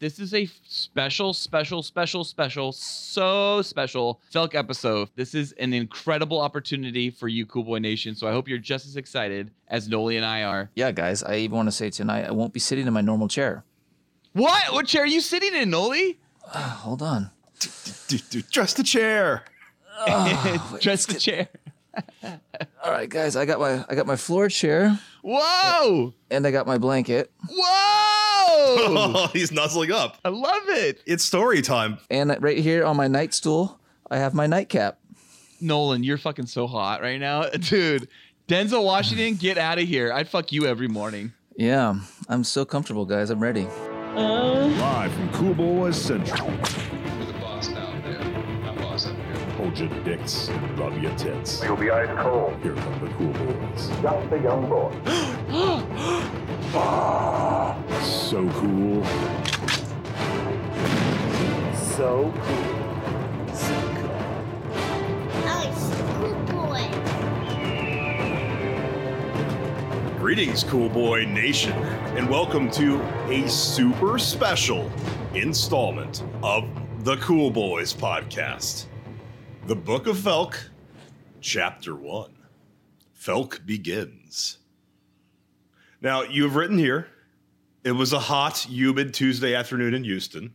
This is a special, special, special, special, so special Felc episode. This is an incredible opportunity for you, Cool Boy Nation. So I hope you're just as excited as Noli and I are. Yeah, guys, I even want to say tonight I won't be sitting in my normal chair. What? What chair are you sitting in, Noli? Hold on. Dress the chair. Oh, Dress the chair. All right, guys, I got my I got my floor chair Whoa! and I got my blanket Whoa! Oh, he's nuzzling up. I love it. It's story time. and right here on my night stool I have my nightcap. Nolan, you're fucking so hot right now. Dude, Denzel Washington, get out of here. I'd fuck you every morning. Yeah, I'm so comfortable, guys. I'm ready. Uh. Live from Cool Boys Central. Hold your dicks and rub your tits. You'll be ice cold. Here come the Cool Boys. Just a young boy. So cool. So cool. So cool. Ice, good boy. Greetings, Cool Boy Nation, and welcome to a super special installment of the Cool Boys podcast. The Book of Felc, Chapter 1. Felc begins. Now, you have written here, it was a hot, humid Tuesday afternoon in Houston,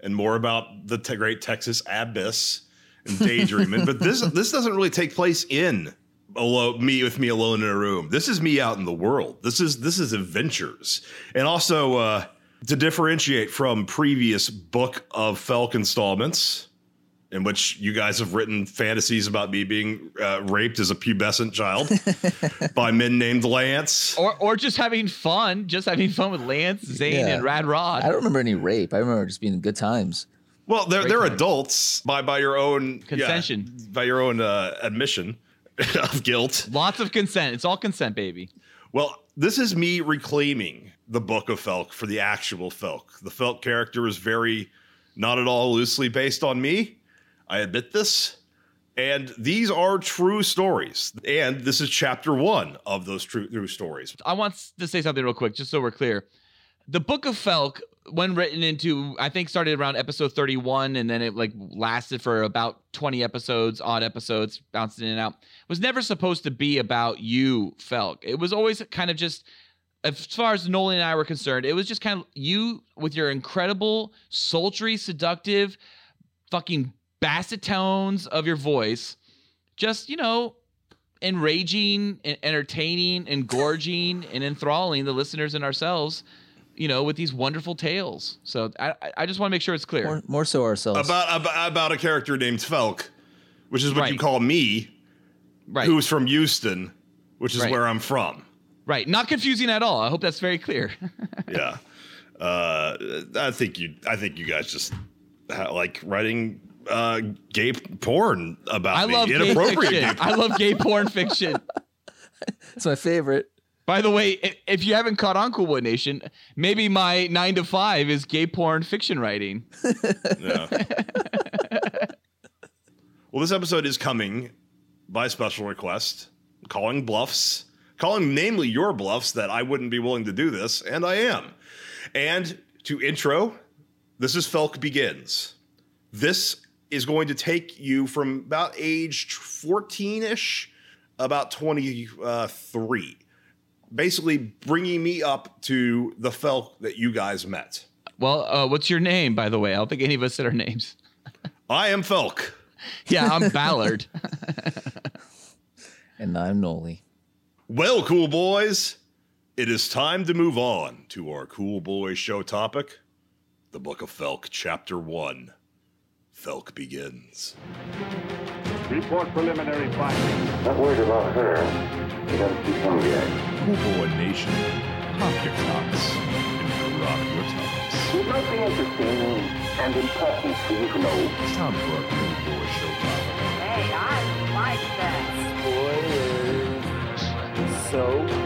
and more about the te- great Texas abyss and daydreaming. but this this doesn't really take place in alone me with me alone in a room. This is me out in the world. This is this is adventures. And also uh to differentiate from previous book of Felc installments in which you guys have written fantasies about me being uh, raped as a pubescent child by men named Lance. Or or just having fun, just having fun with Lance, Zane, Yeah. and Rad Rod. I don't remember any rape. I remember just being good times. Well, they're Great they're time. adults by by your own yeah, by your own uh, admission of guilt. Lots of consent. It's all consent, baby. Well, this is me reclaiming the book of Felc for the actual Felc. The Felc character is very not at all loosely based on me. I admit this. And these are true stories. And this is chapter one of those true, true stories. I want to say something real quick, just so we're clear. The Book of Felc, when written into, I think started around episode 31, and then it like lasted for about 20 episodes, odd episodes, bouncing in and out, was never supposed to be about you, Felc. It was always kind of just, as far as Nolan and I were concerned, it was just kind of you with your incredible, sultry, seductive, fucking basset tones of your voice, just, you know, enraging and entertaining and gorging and enthralling the listeners and ourselves you know with these wonderful tales so i I- i just want to make sure it's clear More, more so ourselves. About, about, about a character named Felc, which is what you call me, right who's from Houston, which is Right. where I'm from. right not confusing at all i hope that's very clear yeah. Uh, I think you. I think you guys just like writing uh, gay porn about i me. love gay inappropriate fiction gay i love gay porn fiction it's my favorite. by the way if you haven't caught on cool boy nation maybe my nine to five is gay porn fiction writing Yeah. well, this episode is coming by special request, calling bluffs, calling namely your bluffs that I wouldn't be willing to do this, and I am. And to intro, this is Felc Begins. This is going to take you from about age 14 ish, about 23. Basically, bringing me up to the Felc that you guys met. well uh, what's your name by the way i don't think any of us said our names I am Felc. yeah i'm ballard And I'm Noli. Well, cool boys, it is time to move on to our cool boy show topic the Book of Felc, Chapter 1. Felc begins. Report preliminary findings. Not worried about her. You gotta keep hungry. Cool Boy Nation. Pop your cocks and drop your tongues. It might be interesting and important for you to know. It's time for our Cool Boy show topic. Hey, I like that. So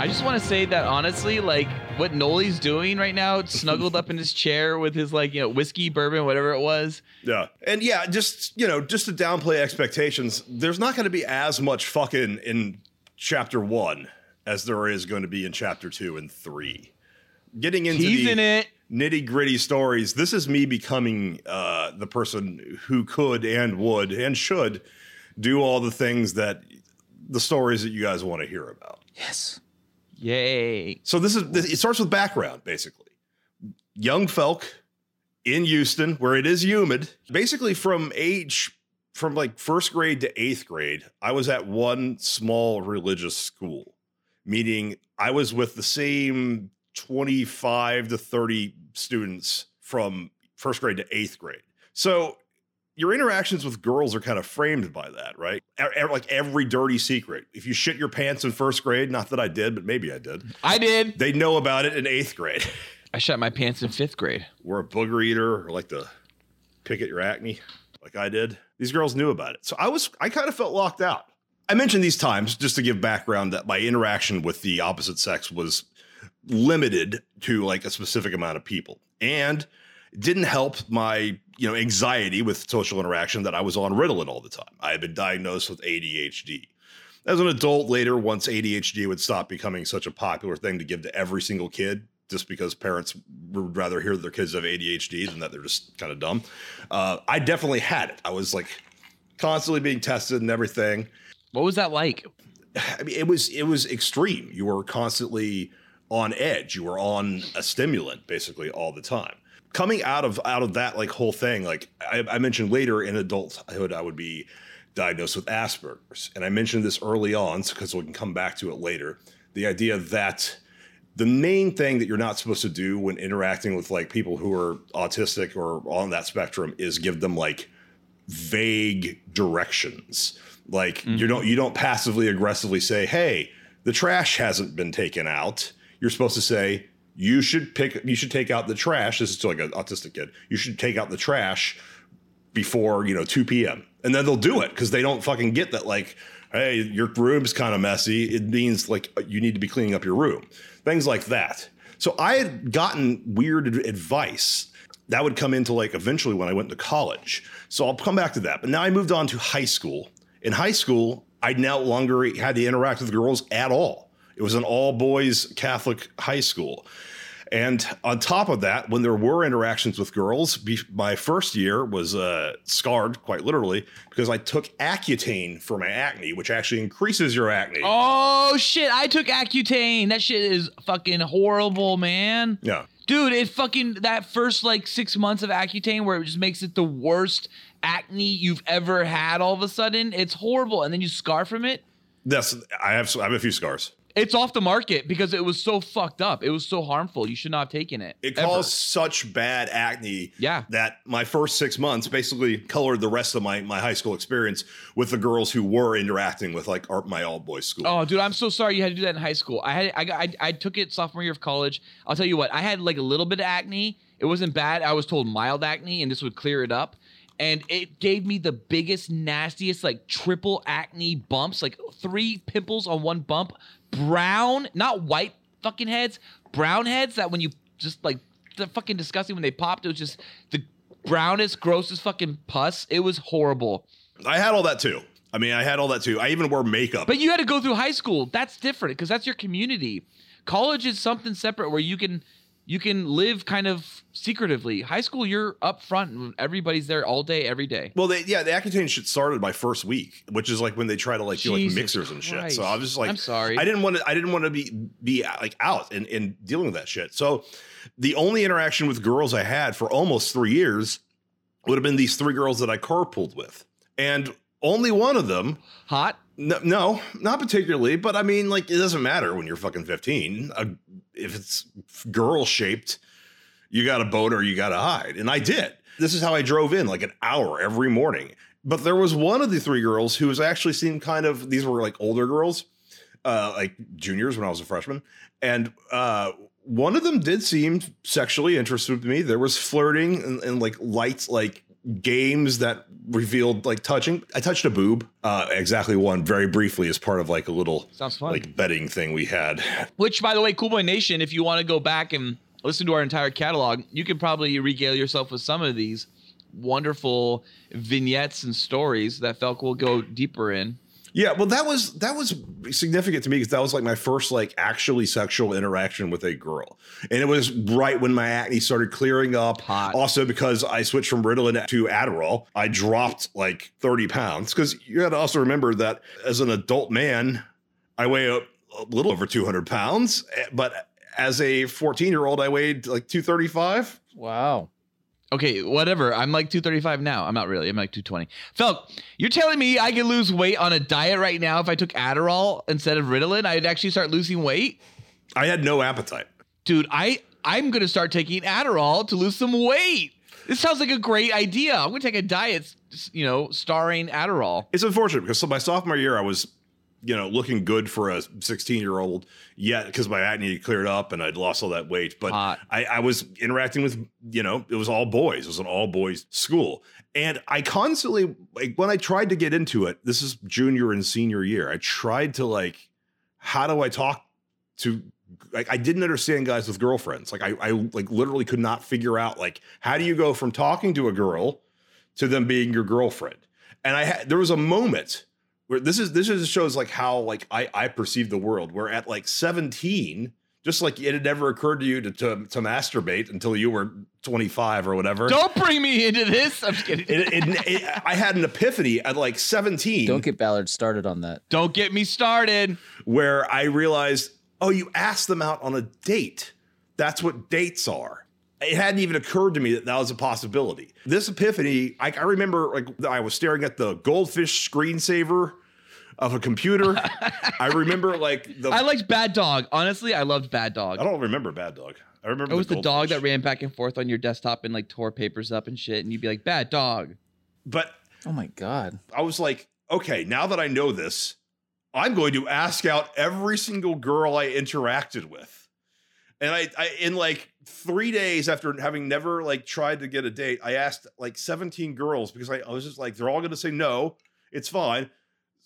I just want to say that honestly, like what Noli's doing right now, snuggled up in his chair with his like you know whiskey, bourbon, whatever it was. Yeah. And yeah, just, you know, just to downplay expectations, there's not going to be as much fucking in Chapter 1 as there is going to be in Chapter 2 and 3. getting into Teasing the it. nitty gritty stories. This is me becoming uh, the person who could and would and should do all the things that the stories that you guys want to hear about. Yes. Yay. So this is this, it starts with background basically. Young Felc in Houston, where it is humid, basically from age from like first grade to eighth grade, I was at one small religious school, meaning I was with the same 25 to 30 students from first grade to eighth grade. So your interactions with girls are kind of framed by that, right? Like every dirty secret. If you shit your pants in first grade, not that I did, but maybe I did, I did. they know about it in eighth grade. I shot my pants in fifth grade. We're a booger eater or like to pick at your acne, like I did. These girls knew about it. So I was, I kind of felt locked out. I mentioned these times just to give background that my interaction with the opposite sex was limited to like a specific amount of people. And didn't help my, you know, anxiety with social interaction that I was on Ritalin all the time. I had been diagnosed with ADHD. As an adult later, once ADHD would stop becoming such a popular thing to give to every single kid, just because parents would rather hear their kids have ADHD than that they're just kind of dumb. Uh, I definitely had it. I was like constantly being tested and everything. What was that like? I mean, it was it was extreme. You were constantly on edge. You were on a stimulant basically all the time. Coming out of out of that like whole thing, like I, I mentioned later in adulthood, I would be diagnosed with Asperger's, and I mentioned this early on because we can come back to it later. The idea that the main thing that you're not supposed to do when interacting with like people who are autistic or on that spectrum is give them like vague directions. Like you mm-hmm. don't you don't passively aggressively say, "Hey, the trash hasn't been taken out." You're supposed to say, "You should pick you should take out the trash." This is to like an autistic kid. You should take out the trash before, you know, 2 p.m. And then they'll do it because they don't fucking get that like, "Hey, your room's kind of messy." It means like uh, you need to be cleaning up your room. Things like that. So I had gotten weird advice that would come into like eventually when I went to college. So I'll come back to that. But now I moved on to high school. In high school, I no longer had to interact with girls at all. It was an all boys Catholic high school. And on top of that, when there were interactions with girls, be, my first year was uh, scarred, quite literally, because I took Accutane for my acne, which actually increases your acne. Oh shit! I took Accutane. That shit is fucking horrible, man. Yeah. Dude, it fucking that first like six months of Accutane where it just makes it the worst acne you've ever had. All of a sudden, it's horrible, and then you scar from it. That's I have I have a few scars. It's off the market because it was so fucked up. It was so harmful. You should not have taken it. It ever. caused such bad acne Yeah. that my first six months basically colored the rest of my, my high school experience with the girls who were interacting with like our, my all boys school. Oh, dude, I'm so sorry you had to do that in high school. I had I got I, I took it sophomore year of college. I'll tell you what, I had like a little bit of acne. It wasn't bad. I was told mild acne, and this would clear it up. And it gave me the biggest, nastiest, like triple acne bumps, like three pimples on one bump, brown, not white fucking heads, brown heads that when you just like they're fucking disgusting when they popped. It was just the brownest, grossest fucking pus. It was horrible. I had all that too. I mean, I had all that too. I even wore makeup. But you had to go through high school. That's different because that's your community. College is something separate where you can you can live kind of secretively. High school, you're up front and everybody's there all day, every day. well, they, yeah, the Accutane shit started my first week, which is like when they try to like do like Jesus mixers and shit. So I was just like, I'm sorry. I didn't want to. I didn't want to be be like out and, and dealing with that shit. So the only interaction with girls I had for almost three years would have been these three girls that I carpooled with, and only one of them Hot. No, no, not particularly. But I mean, like, it doesn't matter when you're fucking 15. Uh, if it's girl shaped, you got a boat or you got to hide. And I did. This is how I drove in like an hour every morning. But there was one of the three girls who was actually seemed kind of, these were like older girls, uh, like juniors when I was a freshman. And uh, one of them did seem sexually interested in me. There was flirting and, and like lights, like games that revealed like touching. I touched a boob, uh, exactly one, very briefly as part of like a little like betting thing we had. Which, by the way, Cool Boy Nation, if you want to go back and listen to our entire catalog, you can probably regale yourself with some of these wonderful vignettes and stories that Felc will go deeper in. Yeah, well, that was that was significant to me because that was like my first like actually sexual interaction with a girl, and it was right when my acne started clearing up. Hot. Also, because I switched from Ritalin to Adderall, I dropped like thirty pounds. Because you got to also remember that as an adult man, I weigh a, a little over two hundred pounds, eh, but as a fourteen year old, I weighed like two thirty five. Wow. Okay, whatever. I'm like 235 now. I'm not really. I'm like 220. Felc, you're telling me I could lose weight on a diet right now if I took Adderall instead of Ritalin? I'd actually start losing weight? I had no appetite. Dude, I I'm going to start taking Adderall to lose some weight. This sounds like a great idea. I'm going to take a diet, you know, starring Adderall. It's unfortunate because so my sophomore year, I was, you know, looking good for a 16 year old yet because my acne had cleared up and I'd lost all that weight. But. I, I was interacting with, you know, it was all boys. It was an all boys school. And I constantly, like, when I tried to get into it, this is junior and senior year, I tried to, like, how do I talk to, like, I didn't understand guys with girlfriends. Like, I, I, like, literally could not figure out, like, how do you go from talking to a girl to them being your girlfriend? And I had, there was a moment where this is, this just shows, like, how, like, I, I perceive the world, where at, like, 17, just like it had never occurred to you to, to, to masturbate until you were 25 or whatever. Don't bring me into this. I'm just kidding. It, it, it, I had an epiphany at like 17 Don't get Ballard started on that. Don't get me started. where I realized, oh, you asked them out on a date. That's what dates are. It hadn't even occurred to me that that was a possibility. This epiphany, I, I remember like I was staring at the goldfish screensaver of a computer. I remember like the I liked Bad Dog. Honestly, I loved Bad Dog. I don't remember Bad Dog. I remember It was the, dog that ran back and forth on your desktop and like tore papers up and shit, and you'd be like, "Bad dog." But Oh my god. I was like, okay, now that I know this, I'm going to ask out every single girl I interacted with. And I, I in like three days after having never like tried to get a date, I asked like 17 girls because I, I was just like, they're all going to say no. It's fine.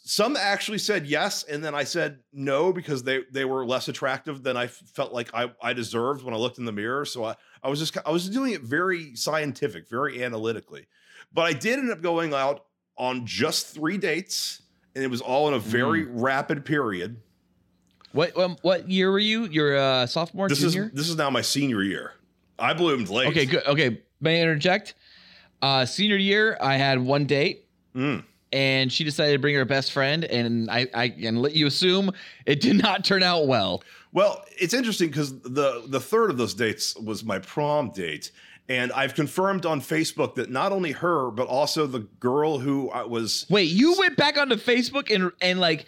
Some actually said yes, and then I said no because they they were less attractive than I felt like I, I deserved when I looked in the mirror. So I, I was just I was doing it very scientific, very analytically. But I did end up going out on just three dates, and it was all in a very mm. rapid period. What um, what year were you? You're a sophomore, This junior. is this is now my senior year. I bloomed late. okay, good. Okay, may I interject? Uh, senior year, I had one date, Mm. and she decided to bring her best friend, and I I can let you assume it did not turn out well. Well, it's interesting because the the third of those dates was my prom date, and I've confirmed on Facebook that not only her but also the girl who I was. Wait, you went back onto Facebook and and like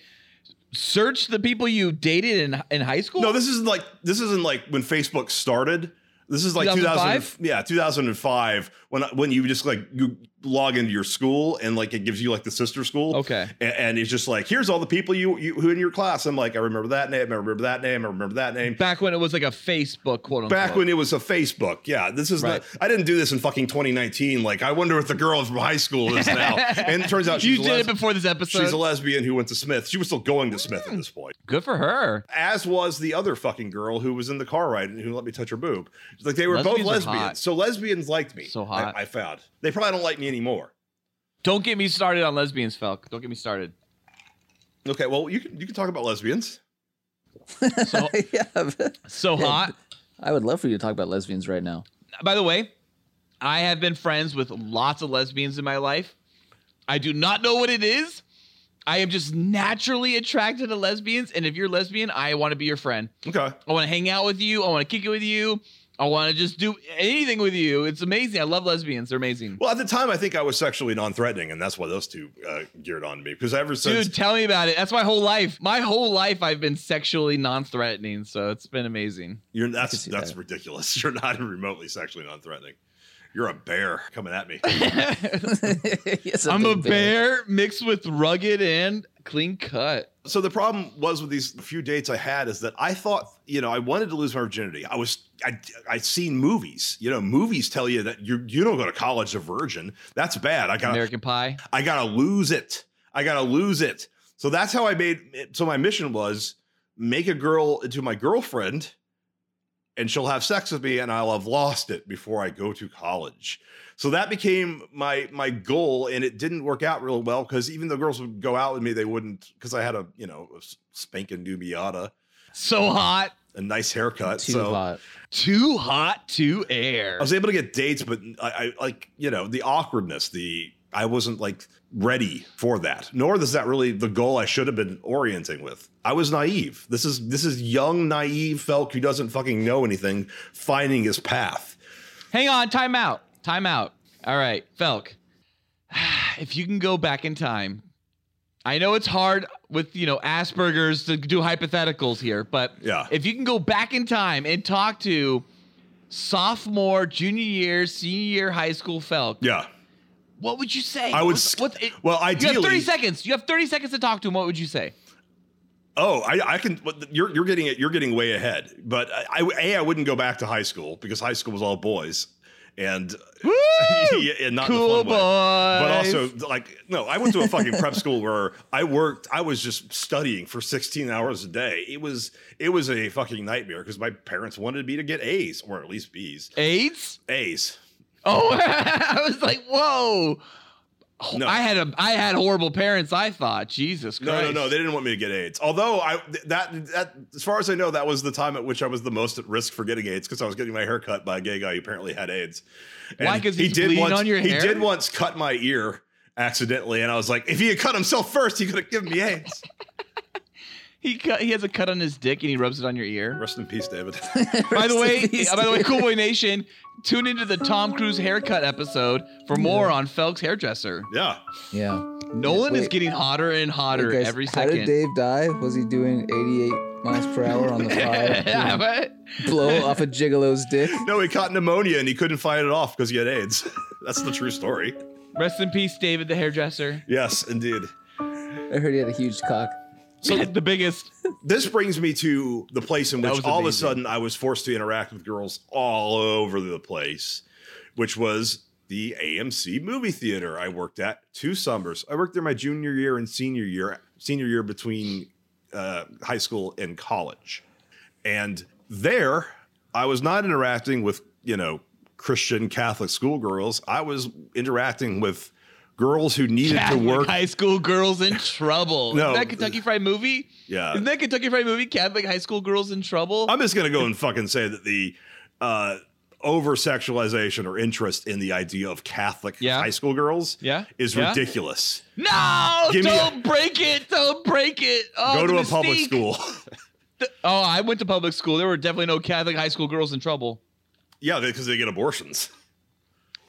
searched the people you dated in in high school? No, this isn't like this isn't like when Facebook started. This is like 2005? 2000, yeah, 2005 when when you just like you log into your school and like it gives you like the sister school. Okay. and, and it's just like here's all the people you, you who in your class. I'm like I remember that name. I remember that name. I remember that name. Back when it was like a Facebook quote unquote. Back when it was a Facebook, yeah. This is Right. not. I didn't do this in fucking 2019. Like, I wonder if the girl from high school is now. and it turns out she's you a did it before this episode. She's a lesbian who went to Smith. She was still going to Smith at hmm. this point. Good for her. As was the other fucking girl who was in the car ride and who let me touch her boob. Like they were Lesbians both lesbians. So lesbians liked me. So hot. I, I found. They probably don't like me anymore. Don't get me started on lesbians, Felc. Don't get me started. Okay, well you can you can talk about lesbians. So yeah. but- so Yeah, hot. I would love for you to talk about lesbians right now. By the way, I have been friends with lots of lesbians in my life. I do not know what it is. I am just naturally attracted to lesbians, and if you're lesbian, I want to be your friend. Okay. I want to hang out with you. I want to kick it with you. I want to just do anything with you. It's amazing. I love lesbians. They're amazing. Well, at the time, I think I was sexually non-threatening, and that's why those two uh, geared on me. Because ever since, Dude, tell me about it. That's my whole life. My whole life, I've been sexually non-threatening, so it's been amazing. You're that's that's that. ridiculous. You're not remotely sexually non-threatening. You're a bear coming at me. Yes, I'm a big bear mixed with rugged and clean cut. so the problem was with these few dates I had is that I thought, you know, I wanted to lose my virginity. I was I I'd seen movies. You know, movies tell you that you you don't go to college a virgin. That's bad. I got to American Pie. I got to lose it. I got to lose it. So that's how I made it. So my mission was make a girl into my girlfriend and she'll have sex with me and I'll have lost it before I go to college. So that became my my goal and it didn't work out real well because even though girls would go out with me, they wouldn't because I had a, you know, a s- spanking new Miata, So um, hot. a nice haircut. Too so hot. Too hot to air. I was able to get dates, but I, I like, you know, the awkwardness, the I wasn't like ready for that. Nor is that really the goal I should have been orienting with. I was naive. This is this is young, naive Felc who doesn't fucking know anything, finding his path. Hang on, time out. Time out. All right, Felc. If you can go back in time, I know it's hard with, you know, Asperger's to do hypotheticals here, but Yeah. if you can go back in time and talk to sophomore, junior year, senior year high school Felc, Yeah. What would you say? I would what's it- well, you have 30 seconds. You have 30 seconds to talk to him. What would you say? Oh, I, I can. You're you're getting it. You're getting way ahead. But I, I a I wouldn't go back to high school because high school was all boys, and, Woo! and not in a cool fun boys. way. But also, like, no, I went to a fucking prep school where I worked. I was just studying for 16 hours a day. It was it was a fucking nightmare because my parents wanted me to get A's or at least B's. A's. A's. Oh, I was like, whoa. No. I had a I had horrible parents. I thought Jesus Christ. no, no. No. They didn't want me to get AIDS. Although I that that as far as I know, that was the time at which I was the most at risk for getting AIDS because I was getting my hair cut by a gay guy who apparently had AIDS. Why? 'Cause he's bleeding once, on your He did once cut my ear accidentally, and I was like, if he had cut himself first, he could have given me AIDS. He cut, he has a cut on his dick and he rubs it on your ear. Rest in peace, David. By the way, peace, by the way, dude. Cool Boy Nation, tune into the Tom Cruise haircut episode for more on Felc's hairdresser. yeah. Yeah. Nolan is getting hotter and hotter Hey, guys, every How did. Dave die? Was he doing 88 miles per hour on the fire? yeah, but blow off a gigolo's dick. No, he caught pneumonia and he couldn't fight it off because he had AIDS. That's the true story. rest in peace, David the hairdresser. Yes, indeed. I heard he had a huge cock. So the biggest. this brings me to the place in which all of a sudden I was forced to interact with girls all over the place, which was the AMC movie theater I worked at two summers. I worked there my junior year and senior year, senior year between uh, high school and college. And there, I was not interacting with, you know, Christian Catholic schoolgirls. I was interacting with girls who needed Catholic to work. high school girls in trouble. No. Isn't that Kentucky Fried Movie? Yeah. Isn't that Kentucky Fried Movie? Catholic high school girls in trouble? I'm just gonna go and fucking say that the uh, over sexualization or interest in the idea of Catholic Yeah. high school girls Yeah. is Yeah. ridiculous. no, Give don't break it. Don't break it. Oh, go the to a public mystique. school. Oh, I went to public school. There were definitely no Catholic high school girls in trouble. yeah, because they get abortions.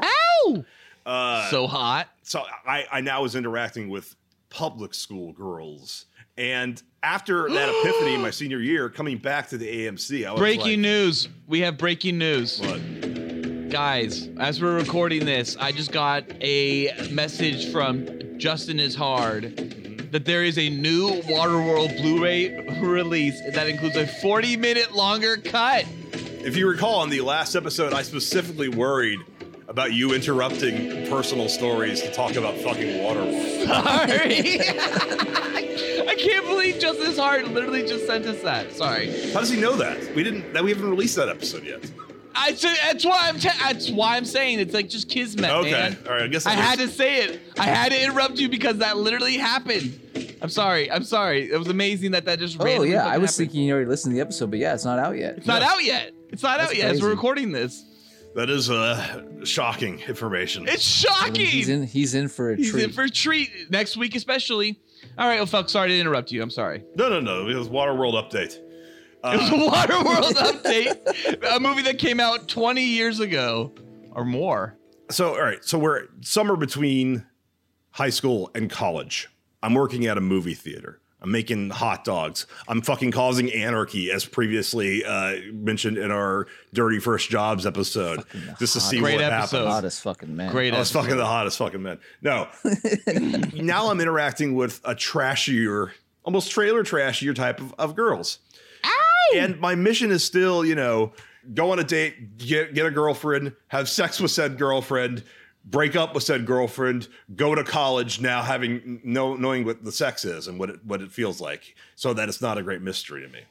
Ow! Uh, so hot. So I, I now was interacting with public school girls. And after that epiphany in my senior year, coming back to the AMC, I was Breaking like, news. We have breaking news. What? Guys, as we're recording this, I just got a message from Justin is Hard that there is a new Waterworld Blu-ray release that includes a 40 minute longer cut. If you recall, in the last episode, I specifically worried about you interrupting personal stories to talk about fucking Waterworld. Sorry. I can't believe Justin Hart literally just sent us that. Sorry. How does he know that? We didn't. That we haven't released that episode yet. I that's why I'm ta- that's why I'm saying it's like just kismet, Okay, man. all right. I guess I that had to say it. I had to interrupt you because that literally happened. I'm sorry. I'm sorry. It was amazing that that just Oh yeah, I was happened. thinking you already listened to the episode, but yeah, it's not out yet. it's not out yet. It's not That's out yet as we're recording this. That is uh, shocking information. It's shocking. He's in. He's in for a treat. He's treat. in for a treat next week, especially. All right, well, fuck, sorry to interrupt you. I'm sorry. no, no, no. It was Waterworld update. Uh, It was a Waterworld update, a movie that came out 20 years ago or more. So, all right. So we're somewhere between high school and college. I'm working at a movie theater. I'm making hot dogs. I'm fucking causing anarchy, as previously uh, mentioned in our Dirty First Jobs episode, just to see Great what episode. happens. hottest fucking man. Great I was episode. fucking the hottest fucking man. No. now I'm interacting with a trashier, almost trailer trashier type of, of girls. And my mission is still, you know, go on a date, get get a girlfriend, have sex with said girlfriend, break up with said girlfriend, go to college now having know, knowing what the sex is and what it what it feels like, so that it's not a great mystery to me.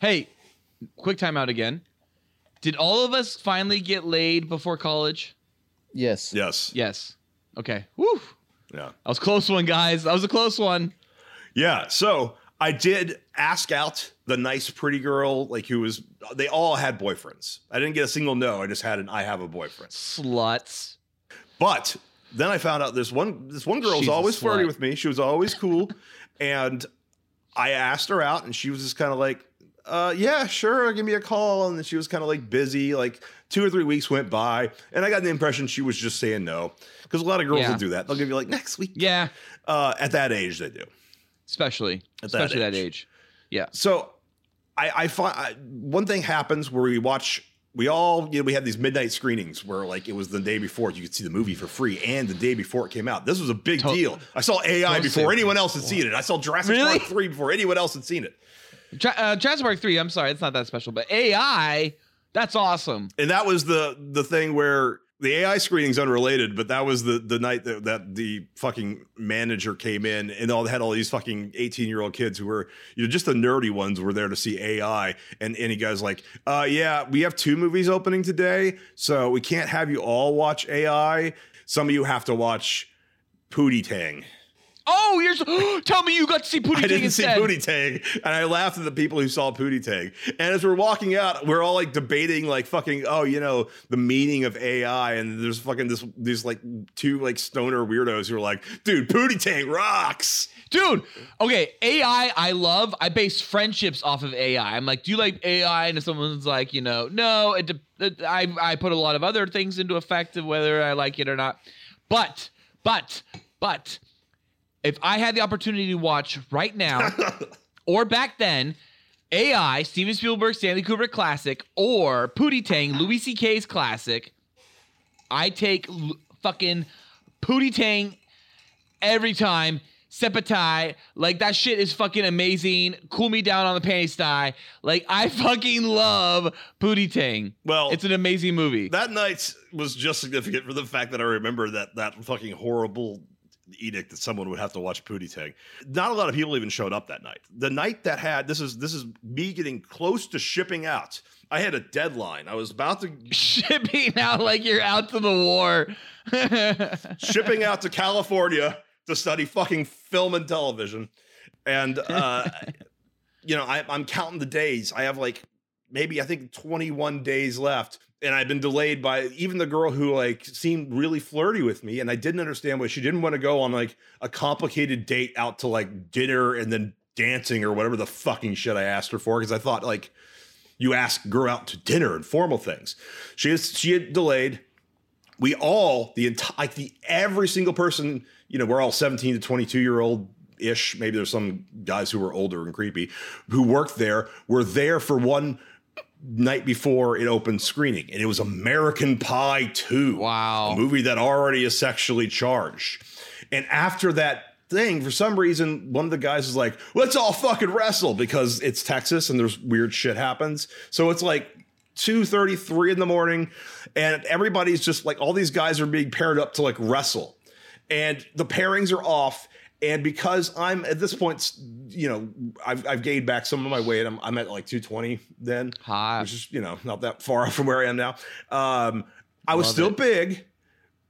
Hey, quick timeout again. Did all of us finally get laid before college? Yes. Yes. Yes. Okay. Woo. Yeah. That was a close one, guys. That was a close one. Yeah. So I did ask out the nice, pretty girl, like who was. They all had boyfriends. I didn't get a single no. I just had an I have a boyfriend. Sluts. But then I found out this one. This one girl was She's a always flirty with me. She was always cool, and I asked her out, and she was just kind of like, uh, "Yeah, sure, give me a call." And then she was kind of like busy. Like two or three weeks went by, and I got the impression she was just saying no because a lot of girls Yeah. will do that. They'll give you like next week. Yeah. Uh, at that age, they do. Especially. At that especially that age. age. Yeah. So I, I find I, one thing happens where we watch. We all, you know, we had these midnight screenings where, like, it was the day before you could see the movie for free, and the day before it came out. This was a big To- deal. I saw AI before anyone else had seen it. I saw Jurassic Really? Park three before anyone else had seen it, uh, Jurassic Park 3, I'm sorry, it's not that special, but AI, that's awesome. and that was the the thing where the AI screening's unrelated, but that was the the night that, that the fucking manager came in and all had all these fucking 18 year old kids who were you know just the nerdy ones were there to see AI and he goes like uh yeah we have two movies opening today so we can't have you all watch AI some of you have to watch Pootie Tang Oh, you're so- tell me you got to see Pootie I Tang didn't see instead. Pootie Tang, and I laughed at the people who saw Pootie Tang. And as we're walking out, we're all like debating, like fucking, oh, you know, the meaning of AI. And there's fucking this, these like two like stoner weirdos who are like, dude, Pootie Tang rocks. Dude, okay, AI I love. I base friendships off of AI. I'm like, do you like AI? And if someone's like, you know, no, it, de- it, I I put a lot of other things into effect of whether I like it or not. But, but, but, if I had the opportunity to watch right now or back then, AI, Steven Spielberg, Stanley Kubrick classic, or Pootie Tang, Louis C.K.'s classic, I take l- fucking Pootie Tang every time. Sepatai, like that shit is fucking amazing. Cool me down on the panty sty. Like I fucking love Pootie Tang. Well, It's an amazing movie. that night was just significant for the fact that I remember that that fucking horrible edict that someone would have to watch Pootie Tang. Not a lot of people even showed up that night. The night that had this is this is me getting close to shipping out. I had a deadline. I was about to Shipping out like you're out to the war. shipping out to California to study fucking film and television. And, uh, you know, I, I'm counting the days. I have like maybe I think 21 days left. And I've been delayed by even the girl who like seemed really flirty with me. And I didn't understand why she didn't want to go on like a complicated date out to like dinner and then dancing or whatever the fucking shit I asked her for. Cause I thought like you ask girl out to dinner and formal things. She is, she had delayed we all the entire like the every single person you know we're all 17 to 22 year old ish maybe there's some guys who were older and creepy who worked there were there for one night before it opened screening and it was american pie 2 Wow. a movie that already is sexually charged. And after that thing for some reason one of the guys is like let's all fucking wrestle because it's texas and there's weird shit happens. So it's like 2.33 in the morning and everybody's just like all these guys are being paired up to like wrestle. And the pairings are off and because i'm at this point you know i've, I've gained back some of my weight i'm, I'm at like 220 then Hot. which is you know not that far off from where i am now um, i was still it. big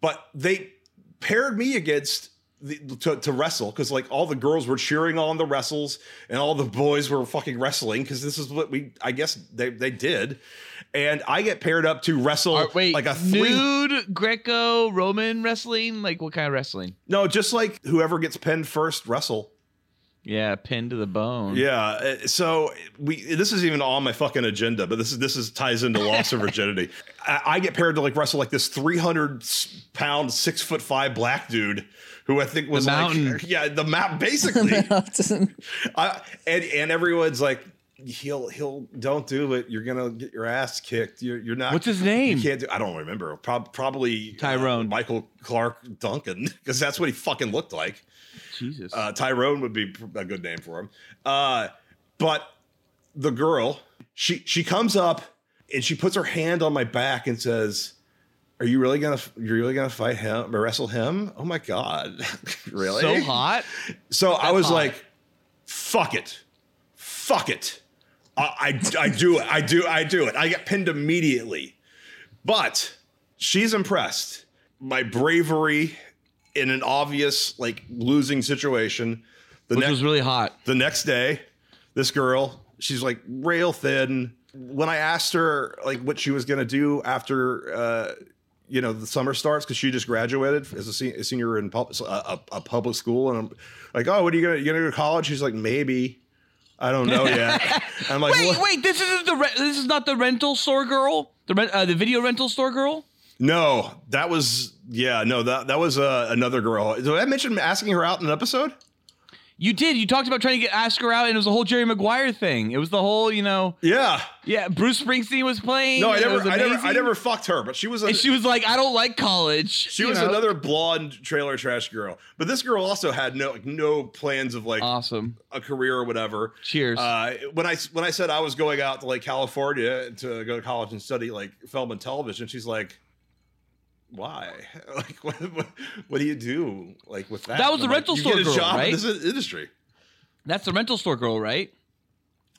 but they paired me against the, to, to wrestle because like all the girls were cheering on the wrestles and all the boys were fucking wrestling because this is what we I guess they they did, and I get paired up to wrestle wait, like a three nude Greco Roman wrestling? Like what kind of wrestling? no just like whoever gets pinned first wrestle Yeah, pinned to the bone. yeah uh, so we this is even on my fucking agenda but this is this is ties into loss of virginity I, I get paired to like wrestle like this 300 pound six foot five black dude who I think was like mountain. yeah the map basically I, and and everyone's like, he'll he'll don't do it. You're gonna get your ass kicked. You're you're not. What's his name? You can't do. I don't remember. Prob- probably uh, Tyrone. Michael Clarke Duncan, because that's what he fucking looked like. Jesus. Uh, Tyrone would be a good name for him. Uh, but the girl, she she comes up and she puts her hand on my back and says. Are you really gonna? You're really gonna fight him or wrestle him? Oh my god! really? So hot. So I was hot. like, fuck it. Fuck it. I, I, I do it. I do. I do it. I get pinned immediately. But she's impressed. My bravery in an obvious like losing situation. The Which next was really hot. the next day, this girl, she's like rail thin. When I asked her like what she was gonna do after uh, you know the summer starts because she just graduated as a, se- a senior in pub- a, a, a public school, and I'm like, oh, what are you gonna you gonna go to college? She's like, maybe. I don't know yet. I'm like, Wait, "What?" wait, this isn't the re- this is not the rental store girl, the rent, uh, the video rental store girl. no, that was yeah, no, that that was uh, another girl. Did I mention asking her out in an episode? You did. You talked about trying to get ask her out, and it was the whole Jerry Maguire thing. It was the whole, you know, Yeah. yeah. Bruce Springsteen was playing. No, I never, I never, I never fucked her, but she was. A, And she was like, "I don't like college." She was know? another blonde trailer trash girl, but this girl also had no like, no plans of like awesome. a career or whatever. Cheers. Uh, when I when I said I was going out to like California to go to college and study like film and television, she's like, "Why? Like, what, what, what do you do like with that?" That was the rental you store girl, job right? in this industry. That's the rental store girl, right?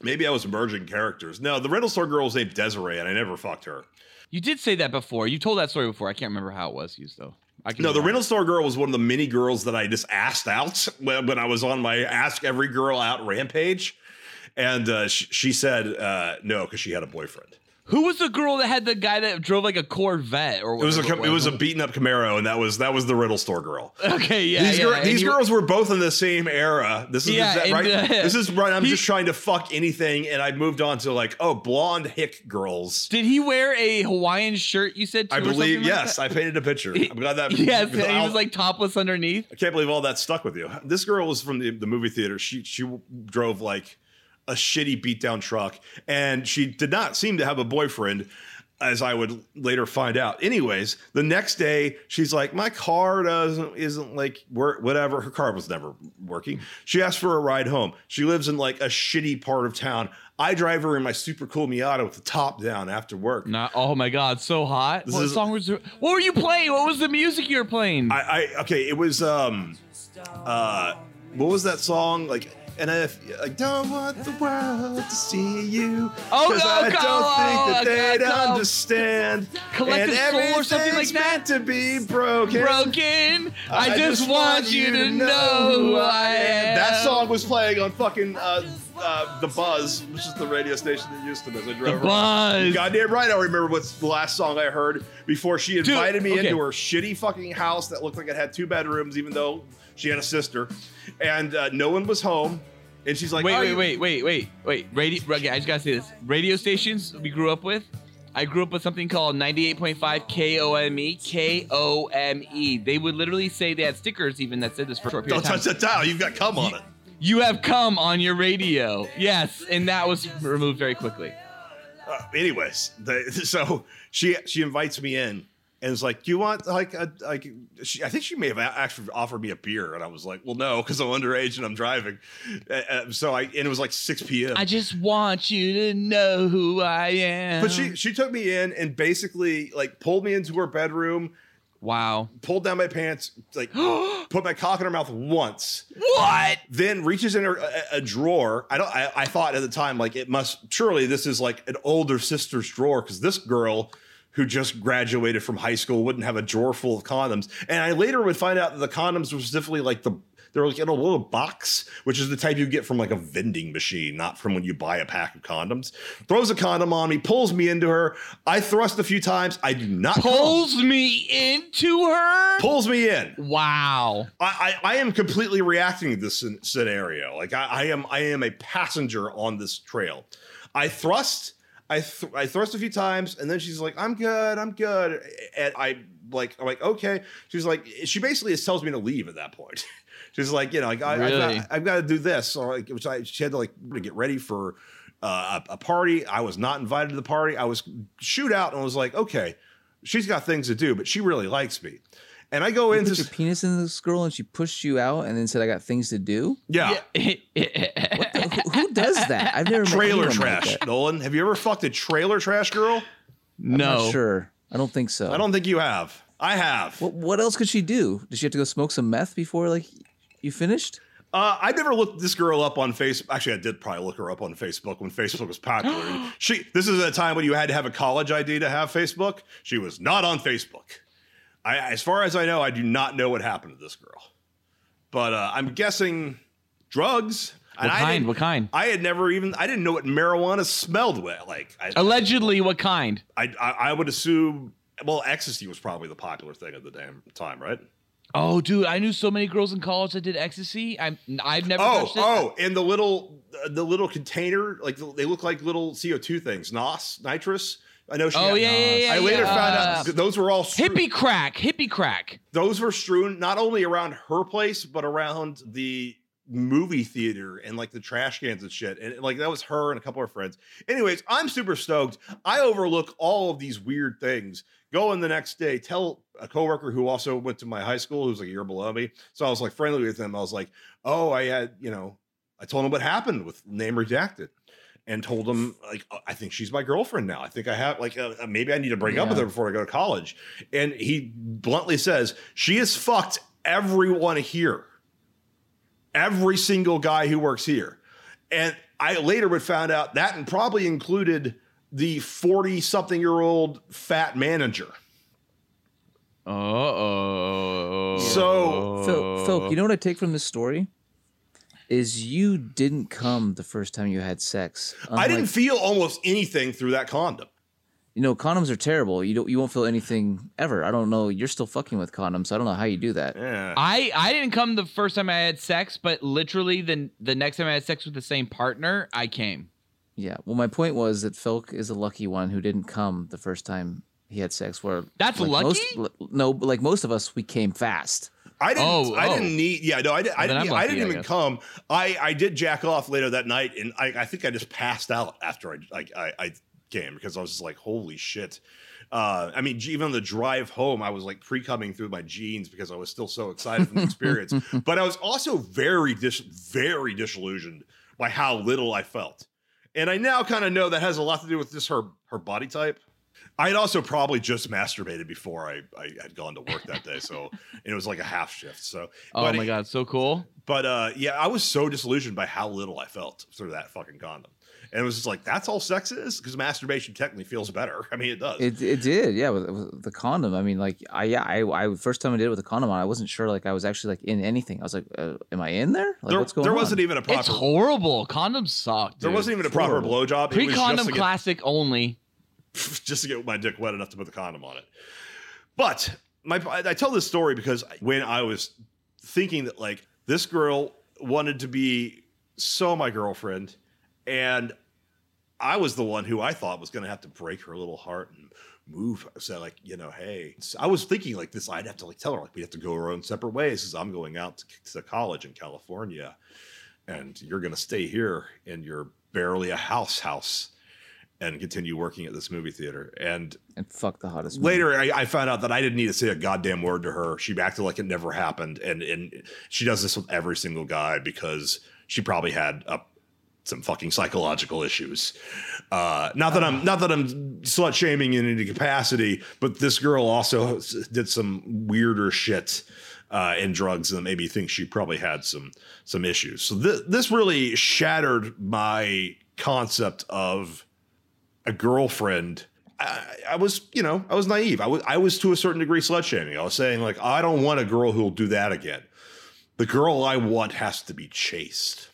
Maybe I was merging characters. No, the rental store girl was named Desiree, and I never fucked her. You did say that before. You told that story before. I can't remember how it was used though. I can No, the rental store girl was one of the many girls that I just asked out when, when I was on my Ask Every Girl Out rampage. And uh, sh- she said uh, no because she had a boyfriend. Who was the girl that had the guy that drove like a Corvette or It was a whatever it was a beaten up Camaro, and that was that was the Riddle store girl. okay, yeah. these yeah. these girls were both in the same era. This is Yeah, right. uh, this is right. I'm he- just trying to fuck anything, and I moved on to like oh blonde hick girls. Did he wear a Hawaiian shirt? You said. I believe like yes. that? I painted a picture. I'm glad that yes, he was like topless underneath. I can't believe all that stuck with you. This girl was from the, the movie theater. She she drove like a shitty beat down truck, and she did not seem to have a boyfriend, as I would later find out. Anyways, the next day she's like, my car doesn't isn't like work whatever. Her car was never working. She asked for a ride home. She lives in like a shitty part of town. I drive her in my super cool Miata with the top down after work. Not. Oh my God, so hot. This what is- song was? What were you playing? What was the music you were playing? I, I okay, it was um uh what was that song? Like and if I don't want the world to see you, Oh, 'cause no, I go- don't think that oh, they'd no. understand. Collective and Soul or something like everything's that? meant to be broken. Broken. I, just, want you to know who I am. That song was playing on fucking uh, uh, the Buzz, which is the radio station that used to as I drove The. Buzz. Goddamn right, I remember what's the last song I heard before she Dude, invited me okay. into her shitty fucking house that looked like it had two bedrooms, even though she had a sister, and uh, no one was home. And she's like, Wait, "Oh, wait, wait, wait, wait, wait. Radio. Okay, I just gotta say this. Radio stations we grew up with. I grew up with something called 98.5 KOME. KOME. E. They would literally say they had stickers even that said this for a short period Don't of time. touch that dial. You've got cum on it. You have come on your radio. Yes, and that was removed very quickly. Uh, anyways, the, so she she invites me in and it's like, "Do you want like a like?" She, I think she may have actually offered me a beer, and I was like, "Well, no, because I'm underage and I'm driving." Uh, so I and it was like 6 p.m. I just want you to know who I am. but she she took me in and basically like pulled me into her bedroom, Wow. pulled down my pants, like put my cock in her mouth once. What? then reaches in her, a, a drawer. I don't. I, I thought at the time like it must surely this is like an older sister's drawer because this girl who just graduated from high school wouldn't have a drawer full of condoms. And I later would find out that the condoms were specifically like the they're like in a little box, which is the type you get from like a vending machine, not from when you buy a pack of condoms. Throws a condom on me, pulls me into her. I thrust a few times. I do not come. Pulls me into her? Pulls me in. Wow. I, I, I am completely reacting to this scenario. Like I, I am I am a passenger on this trail. I thrust, I th- I thrust a few times, and then she's like, "I'm good, I'm good," and I like I'm like okay. She's like she basically just tells me to leave at that point. she's like you know like I, I've, Really? got, I've got to do this, or like which I she had to like to get ready for uh, a, a party. I was not invited to the party. I was shoot out and was like okay, she's got things to do, but she really likes me. And I go You into put your penis in this girl and she pushed you out and then said, "I got things to do." yeah. Who, who does that? I've never met trailer anyone like trash, that. Nolan. Have you ever fucked a trailer trash girl? I'm no. not sure. I don't think so. I don't think you have. I have. What, what else could she do? Did she have to go smoke some meth before like you finished? Uh, I never looked this girl up on Facebook. Actually, I did probably look her up on Facebook when Facebook was popular. she. This is a time when you had to have a college ID to have Facebook. She was not on Facebook. I, as far as I know, I do not know what happened to this girl. But uh, I'm guessing drugs. What I kind? What kind? I had never even. I didn't know what marijuana smelled like. I, Allegedly, what kind? I, I, I would assume. Well, ecstasy was probably the popular thing at the damn time, right? Oh, dude, I knew so many girls in college that did ecstasy. I'm I've never Oh, it. oh, and the little the little container, like they look like little CO two things, NOS, nitrous. I know she. Oh, yeah, yeah, yeah, I later yeah. found Uh, out those were all strewn, hippie crack, hippie crack. those were strewn not only around her place but around the movie theater and like the trash cans and shit. And like that was her and a couple of friends. Anyways, I'm super stoked. I overlook all of these weird things. Go in the next day, tell a coworker who also went to my high school, who's like a year below me. So I was like friendly with him. I was like, oh, I had, you know, I told him what happened with name redacted. And told him like "Oh, I think she's my girlfriend now. I think I have like uh, maybe I need to break up with her before I go to college. And he bluntly says she has fucked everyone here every single guy who works here. And I later would found out that and probably included the 40 something year old fat manager. Uh oh. So- Phil, Phil, you know what I take from this story? Is you didn't come the first time you had sex. I didn't feel almost anything through that condom. You know, condoms are terrible. You don't. You won't feel anything ever. I don't know. You're still fucking with condoms. I don't know how you do that. Yeah. I I didn't come the first time I had sex, but literally the the next time I had sex with the same partner, I came. Yeah. Well, my point was that Felc is a lucky one who didn't come the first time he had sex. Where That's like most- lucky? l- no, like most of us, we came fast. I didn't. Oh, I oh. didn't need. Yeah, no, I, did, I didn't. I'm I didn't even guess. come. I I did jack off later that night, and I, I think I just passed out after I I, I, I came because I was just like, holy shit. Uh, I mean, even on the drive home, I was like pre-coming through my jeans because I was still so excited from the experience. but I was also very dis, very disillusioned by how little I felt, and I now kind of know that has a lot to do with just her her body type. I had also probably just masturbated before I, I had gone to work that day, so and it was like a half shift. So, Oh my god, so cool. but uh, yeah, I was so disillusioned by how little I felt through that fucking condom, and it was just like that's all sex is because masturbation technically feels better. I mean, it does. It, it did, yeah. With, with the condom, I mean, like, I yeah, I, I first time I did it with a condom on, I wasn't sure, like, I was actually like in anything. I was like, uh, am I in there? Like, there, what's going there on? wasn't even a proper. It's horrible. Condoms suck. There wasn't even a proper horrible. blowjob. Pre condom just to, get, classic only. just to get my dick wet enough to put the condom on it. But my I tell this story because when I was thinking that like this girl wanted to be so my girlfriend, and I was the one who I thought was going to have to break her little heart and move. So like you know, hey, So I was thinking like this. I'd have to like tell her like we have to go our own separate ways because I'm going out to, to college in California, and you're going to stay here in your barely a house house and continue working at this movie theater. And And fuck the hottest. later I, I found out that I didn't need to say a goddamn word to her. She acted like it never happened, and and she does this with every single guy because she probably had a, some fucking psychological issues. Uh, not that I'm not that I'm slut shaming in any capacity, but this girl also did some weirder shit. Uh, and drugs and maybe thinks she probably had some some issues. So th- this really shattered my concept of a girlfriend. I, I was, you know, I was naive. I was, I was to a certain degree slut shaming. I was saying like, I don't want a girl who'll do that again. The girl I want has to be chaste,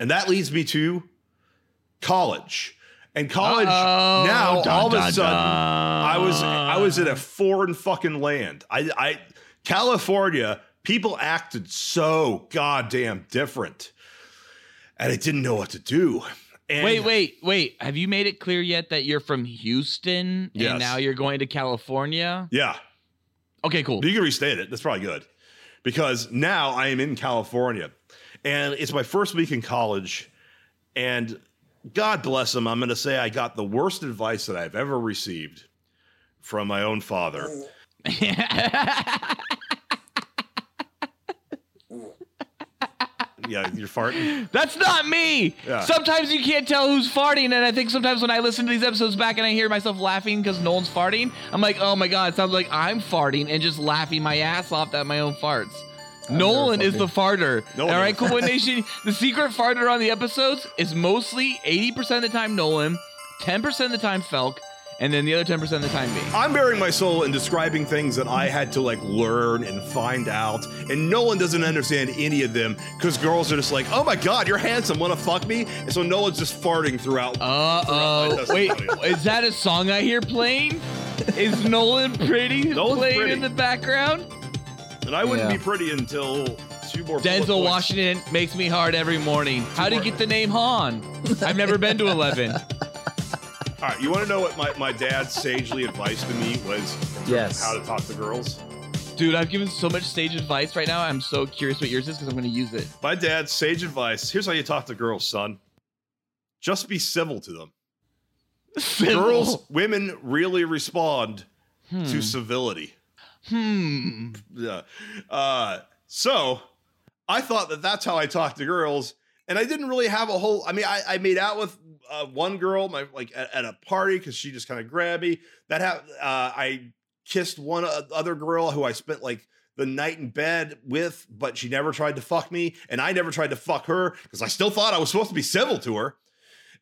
and that leads me to college. And college Uh-oh. now, Dun, all of a dun, sudden, dun. I was, I was in a foreign fucking land. I, I, California, people acted so goddamn different, and I didn't know what to do. And Wait, wait, wait. Have you made it clear yet that you're from Houston Yes. and now you're going to California? Yeah, Okay, cool. You can restate it. That's probably good. Because now I am in California and it's my first week in college. And God bless him, I'm going to say I got the worst advice that I've ever received from my own father. Yeah, you're farting. That's not me. Yeah. Sometimes you can't tell who's farting, and I think sometimes when I listen to these episodes back and I hear myself laughing because Nolan's farting, I'm like, oh my god, it sounds like I'm farting and just laughing my ass off at my own farts. Nolan is the farter. Nolan All right, Cool Boy Nation. The secret farter on the episodes is mostly 80% of the time Nolan, 10% of the time Felc, and then the other 10% of the time me. I'm bearing my soul in describing things that I had to like learn and find out, and no one doesn't understand any of them because girls are just like, "Oh my god, you're handsome, wanna fuck me?" And so Nolan's just farting throughout. Uh oh. Wait, is that a song I hear playing? Is Nolan pretty Nolan's playing pretty. in the background? And I wouldn't Yeah. be pretty until two more. Denzel. Washington makes me hard every morning. How did you get the name Han? I've never been to 11. All right, you want to know what my, my dad's sagely advice to me was? Yes. How to talk to girls. Dude, I've given so much stage advice right now. I'm so curious what yours is because I'm going to use it. My dad's sage advice. Here's how you talk to girls, son. Just be civil to them. Girls, women really respond to hmm. civility. Hmm. Uh, so I thought that that's how I talked to girls, and I didn't really have a whole. I mean, I, I made out with uh, one girl, my like at, at a party because she just kind of grabbed me. That ha- uh, I kissed one other girl who I spent like the night in bed with, but she never tried to fuck me, and I never tried to fuck her because I still thought I was supposed to be civil to her.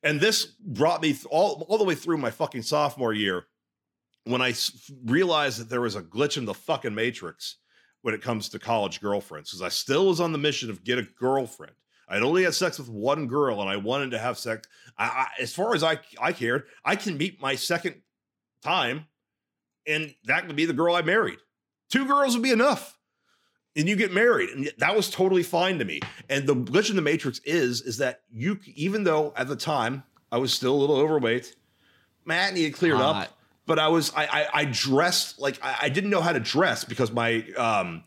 And this brought me all all the way through my fucking sophomore year when I realized that there was a glitch in the fucking matrix when it comes to college girlfriends because I still was on the mission of get a girlfriend. I'd only had sex with one girl and I wanted to have sex. I, I, as far as I, I cared, I can meet my second time and that would be the girl I married. Two girls would be enough. And you get married, and that was totally fine to me. And the glitch in the matrix is, is that you, even though at the time I was still a little overweight, Matt needed cleared Hot. up but I was I I, I dressed like I, I didn't know how to dress because my um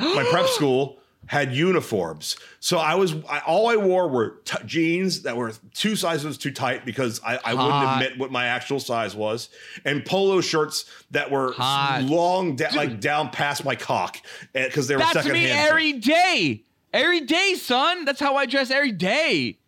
my prep school had uniforms. So I was I, all I wore were t- jeans that were two sizes too tight because I, I wouldn't admit what my actual size was, and polo shirts that were Hot. long da- like down past my cock because they were That's me every day. Every day, son. That's how I dress every day.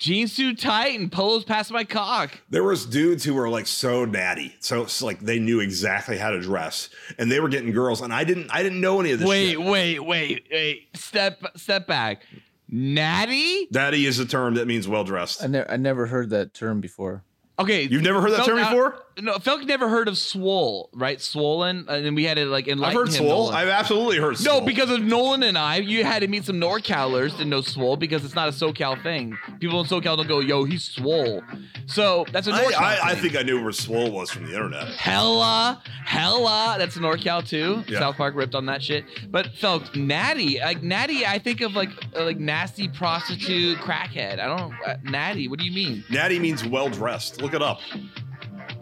Jeans too tight and polos past my cock. There was dudes who were like so natty, so it's like they knew exactly how to dress, and they were getting girls, and I didn't. I didn't know any of this. Wait, shit. wait, wait, wait. Step step back. Natty? Natty is a term that means well dressed. I, ne- I never heard that term before. Okay. You've never heard that Felc- term uh, before? No, Felc never heard of swole, right? Swollen. And then we had to like in. I've heard him. swole. Nolan. I've absolutely heard No, swole. because of Nolan and I, you had to meet some NorCalers to know swole because it's not a SoCal thing. People in SoCal don't go, yo, he's swole. So that's a I, NorCal I, I thing. think I knew where swole was from the internet. Hella, hella. That's NorCal too. Yeah. South Park ripped on that shit. But felt natty, like natty. I think of like uh, like nasty prostitute crackhead. I don't uh, natty. What do you mean? Natty means well dressed. Look it up.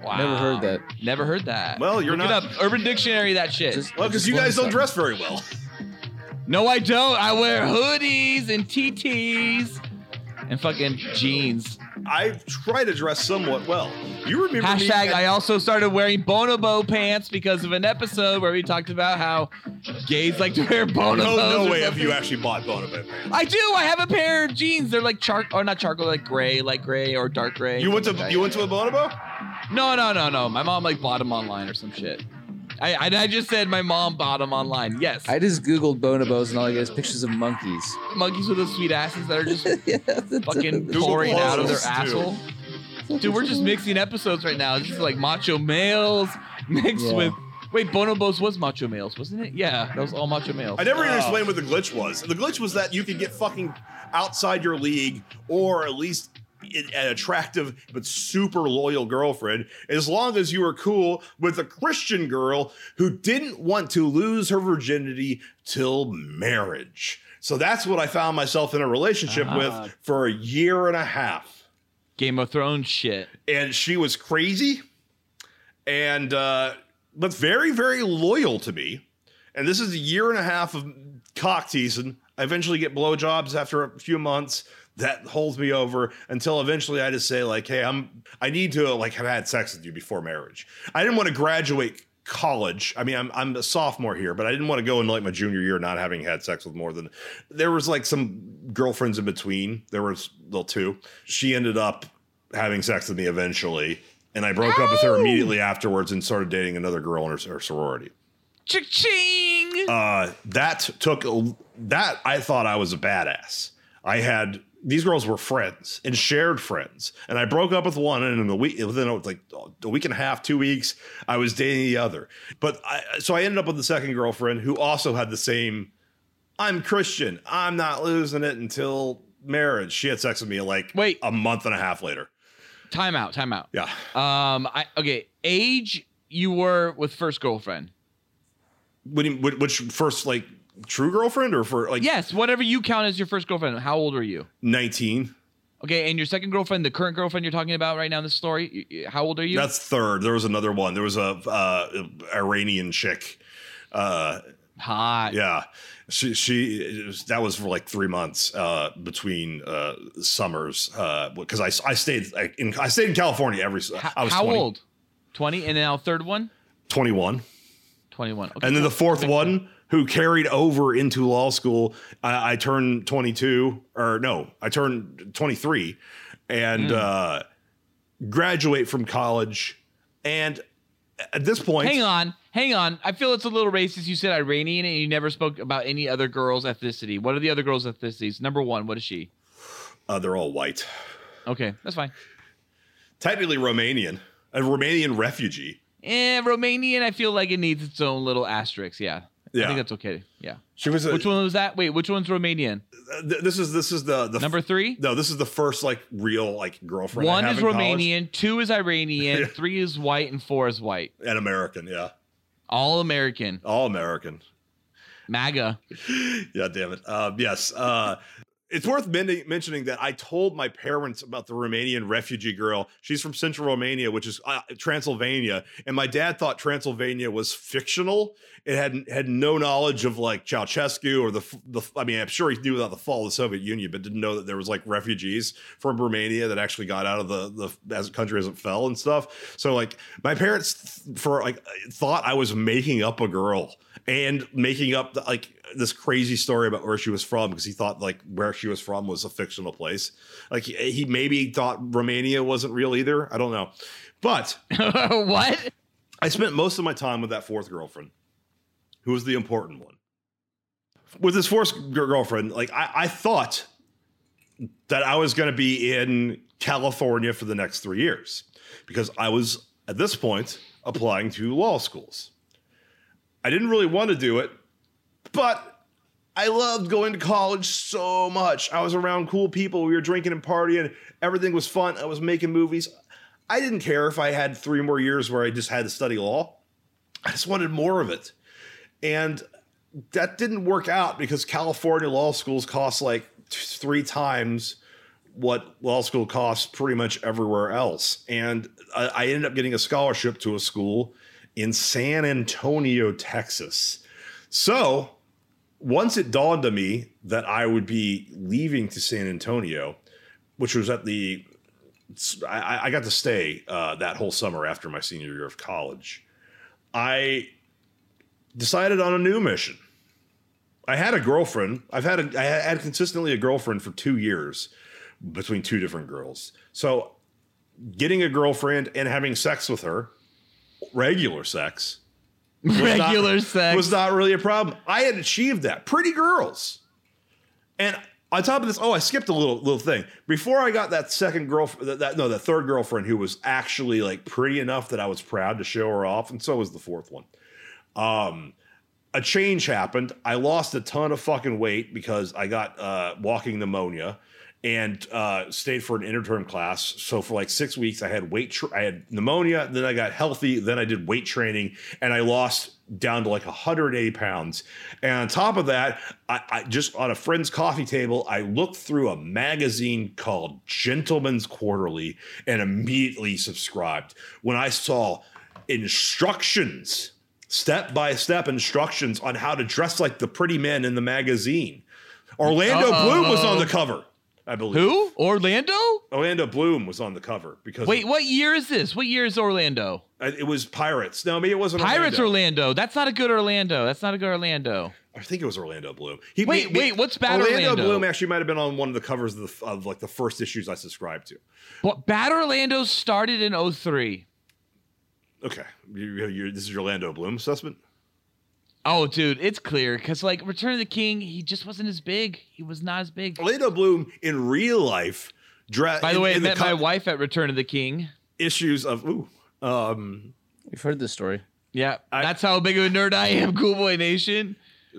Wow. Never heard that. Never heard that. Well, you're Look not- it up. Urban Dictionary. That shit. Just- Well, because you guys don't dress very well. no, I don't. I wear hoodies and TTs and fucking jeans. I try to dress somewhat well. You remember? Hashtag. at- I also started wearing bonobo pants because of an episode where we talked about how gays like to wear bonobos. no, no or way have you actually bought Bonobo pants. I do. I have a pair of jeans. They're like char or not charcoal, like gray, like gray or dark gray. You went to like you went to a Bonobo? No, no, no, no. My mom like bought them online or some shit. I, I, I just said my mom bought them online. Yes. I just googled bonobos and all I get is pictures of monkeys. Monkeys with the sweet asses that are just yeah, fucking Google pouring out of their asshole. Dude, we're just mixing episodes right now. This is like macho males mixed Yeah. with. Wait, Bonobos was macho males, wasn't it? Yeah, that was all macho males. I never even Oh. explained what the glitch was. The glitch was that you could get fucking outside your league, or at least an attractive but super loyal girlfriend, as long as you were cool with a Christian girl who didn't want to lose her virginity till marriage. So that's what I found myself in a relationship Ah. with for a year and a half. Game of Thrones shit. and she was crazy and uh but very very loyal to me and this is a year and a half of cock teasing i eventually get blowjobs after a few months that holds me over until eventually i just say like hey i'm i need to like have had sex with you before marriage. I didn't want to graduate college. I mean i'm, I'm a sophomore here but i didn't want to go into like my junior year not having had sex with more than there was like some girlfriends in between. There was well two. She ended up having sex with me eventually and i broke up with her immediately afterwards and started dating another girl in her, her sorority. Cha-ching! uh, that took that I thought I was a badass. I had these girls were friends and shared friends, and I broke up with one, and in the week within like a week and a half, two weeks, I was dating the other. But I, so I ended up with the second girlfriend who also had the same. I'm Christian. I'm not losing it until marriage. She had sex with me like Wait. a month and a half later. Time out. Time out. Yeah, Um. I okay. Age you were with first girlfriend. What you- which, which first like true girlfriend or for like Yes. Whatever you count as your first girlfriend. How old are you? 19? Okay. And your second girlfriend, the current girlfriend you're talking about right now in this story. y- y- How old are you? That's third. There was another one. There was a uh, Iranian chick. Uh, hot. yeah, she she was- that was for like three months uh, between uh, summers because I I stayed like, in I stayed in California every. How, I was how 20 old? Twenty. And now third one. 21. Twenty-one. Okay. and then the fourth one who carried over into law school I, I turned 22 or no i turned 23 and Hmm. uh graduate from college and at this point Hang on, hang on. I feel it's a little racist. You said Iranian and you never spoke about any other girls' ethnicity. What are the other girls' ethnicities? Number one, what is she? uh, they're all white Okay, that's fine. technically romanian a romanian refugee Eh, Romanian, I feel like it needs its own little asterisk. Yeah. I Yeah. think that's okay. Yeah. she was a, Which one was that? Wait, which one's Romanian? th- this is this is the the Number three? no this is the first like real like girlfriend I One is in college. Romanian, two is Iranian, three is white, and four is white. and american yeah All American. all american MAGA. yeah, damn it. Um, yes. Uh, it's worth mentioning that I told my parents about the Romanian refugee girl. She's from Central Romania, which is uh, Transylvania, and my dad thought Transylvania was fictional. It had had no knowledge of like Ceausescu or the the. I mean, I'm sure he knew about the fall of the Soviet Union, but didn't know that there was like refugees from Romania that actually got out of the the as country as it fell and stuff. So like my parents th- for like thought I was making up a girl and making up the, like this crazy story about where she was from because he thought like where she was from was a fictional place. Like he, he maybe thought Romania wasn't real either. I don't know. But what? I spent most of my time with that fourth girlfriend, who was the important one. With this fourth gir- girlfriend, like I, I thought that I was going to be in California for the next three years because I was at this point applying to law schools. I didn't really want to do it, but I loved going to college so much. I was around cool people. We were drinking and partying. Everything was fun. I was making movies. I didn't care if I had three more years where I just had to study law. I just wanted more of it. And that didn't work out because California law schools cost like three times what law school costs pretty much everywhere else. And I, ended up getting a scholarship to a school in San Antonio, Texas. So once it dawned on me that I would be leaving to San Antonio, which was at the I, I got to stay uh, that whole summer after my senior year of college. I decided on a new mission. I had a girlfriend. I've had a, I had consistently a girlfriend for two years between two different girls. So getting a girlfriend and having sex with her, regular sex, was not- Regular sex. was not really a problem. I had achieved that. Pretty girls. And on top of this, oh, I skipped a little little thing. Before I got that second girlfriend, that, that no, the third girlfriend who was actually like pretty enough that I was proud to show her off, and so was the fourth one. Um, a change happened. I lost a ton of fucking weight because I got uh, walking pneumonia and uh, stayed for an interterm class. So for like six weeks, I had weight. Tra- I had pneumonia. Then I got healthy. Then I did weight training, and I lost down to like 180 pounds. And on top of that, I, I just on a friend's coffee table, I looked through a magazine called Gentleman's Quarterly and immediately subscribed when I saw instructions step by step instructions on how to dress like the pretty men in the magazine. Orlando Uh-oh. Bloom was on the cover, I believe. Who? Orlando? Orlando Bloom was on the cover because Wait, what year is this? What year is Orlando? It was Pirates. No, maybe it wasn't Pirates Orlando. Orlando. That's not a good Orlando. That's not a good Orlando. I think it was Orlando Bloom. He, Wait, me- wait, what's bad Orlando, Orlando? Bloom actually might have been on one of the covers of, the, of like the first issues I subscribed to. But Bad Orlando started in 03. Okay, you, you, this is your Orlando Bloom assessment. Oh, dude, it's clear because like Return of the King, he just wasn't as big. He was not as big. Orlando Bloom in real life. Dra- By the in- way, I in met co- my wife at Return of the King. issues of ooh, um, We've heard this story. Yeah, I- that's how big of a nerd I am, Cool Boy Nation.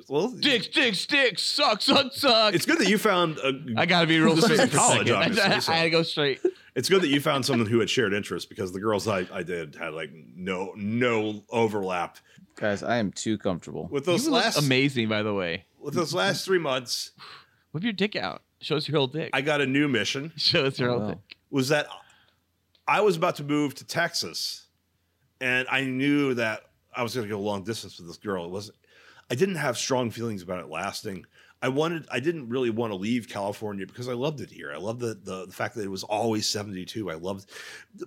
well, Dicks, dicks, dicks, suck, suck, suck. it's good that you found. A, I gotta be real straight is for college, obviously, so. I had to go straight. It's good that you found someone who had shared interests because the girls I, I did had like no no overlap Guys, I am too comfortable. with You those look last amazing, by the way. with those last three months. Whip your dick out. Show us your old dick. I got a new mission. Show us your Oh, old wow. dick. Was that I was about to move to Texas, and I knew that I was going to go long distance with this girl. It wasn't. I didn't have strong feelings about it lasting. I wanted. I didn't really want to leave California because I loved it here. I loved the the, the fact that it was always seventy two. I loved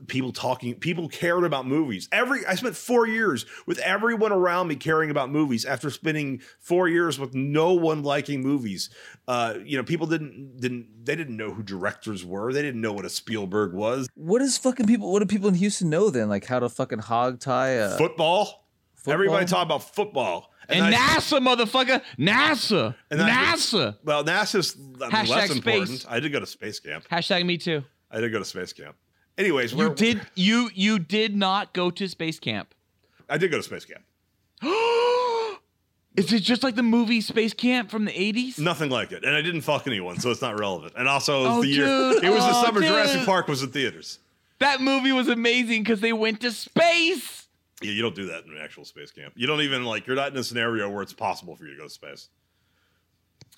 people talking. People cared about movies. Every I spent four years with everyone around me caring about movies. After spending four years with no one liking movies, uh, you know, people didn't didn't they didn't know who directors were. They didn't know what a Spielberg was. What does fucking people? What do people in Houston know then? Like how to fucking hog tie a football. football? Everybody talk about football. And, I- NASA, motherfucker. NASA. And NASA. Well, NASA's I mean, less space. important. I did go to space camp. Hashtag me too. I did go to space camp. Anyways, You we're- did you you did not go to space camp. I did go to space camp. Is it just like the movie Space Camp from the 80s? Nothing like it, and I didn't fuck anyone, so it's not relevant. And also, it was Oh, the year dude. it was the Oh, summer dude. Jurassic Park was in theaters. That movie was amazing because they went to space. Yeah, you don't do that in an actual space camp. You don't even like. You're not in a scenario where it's possible for you to go to space.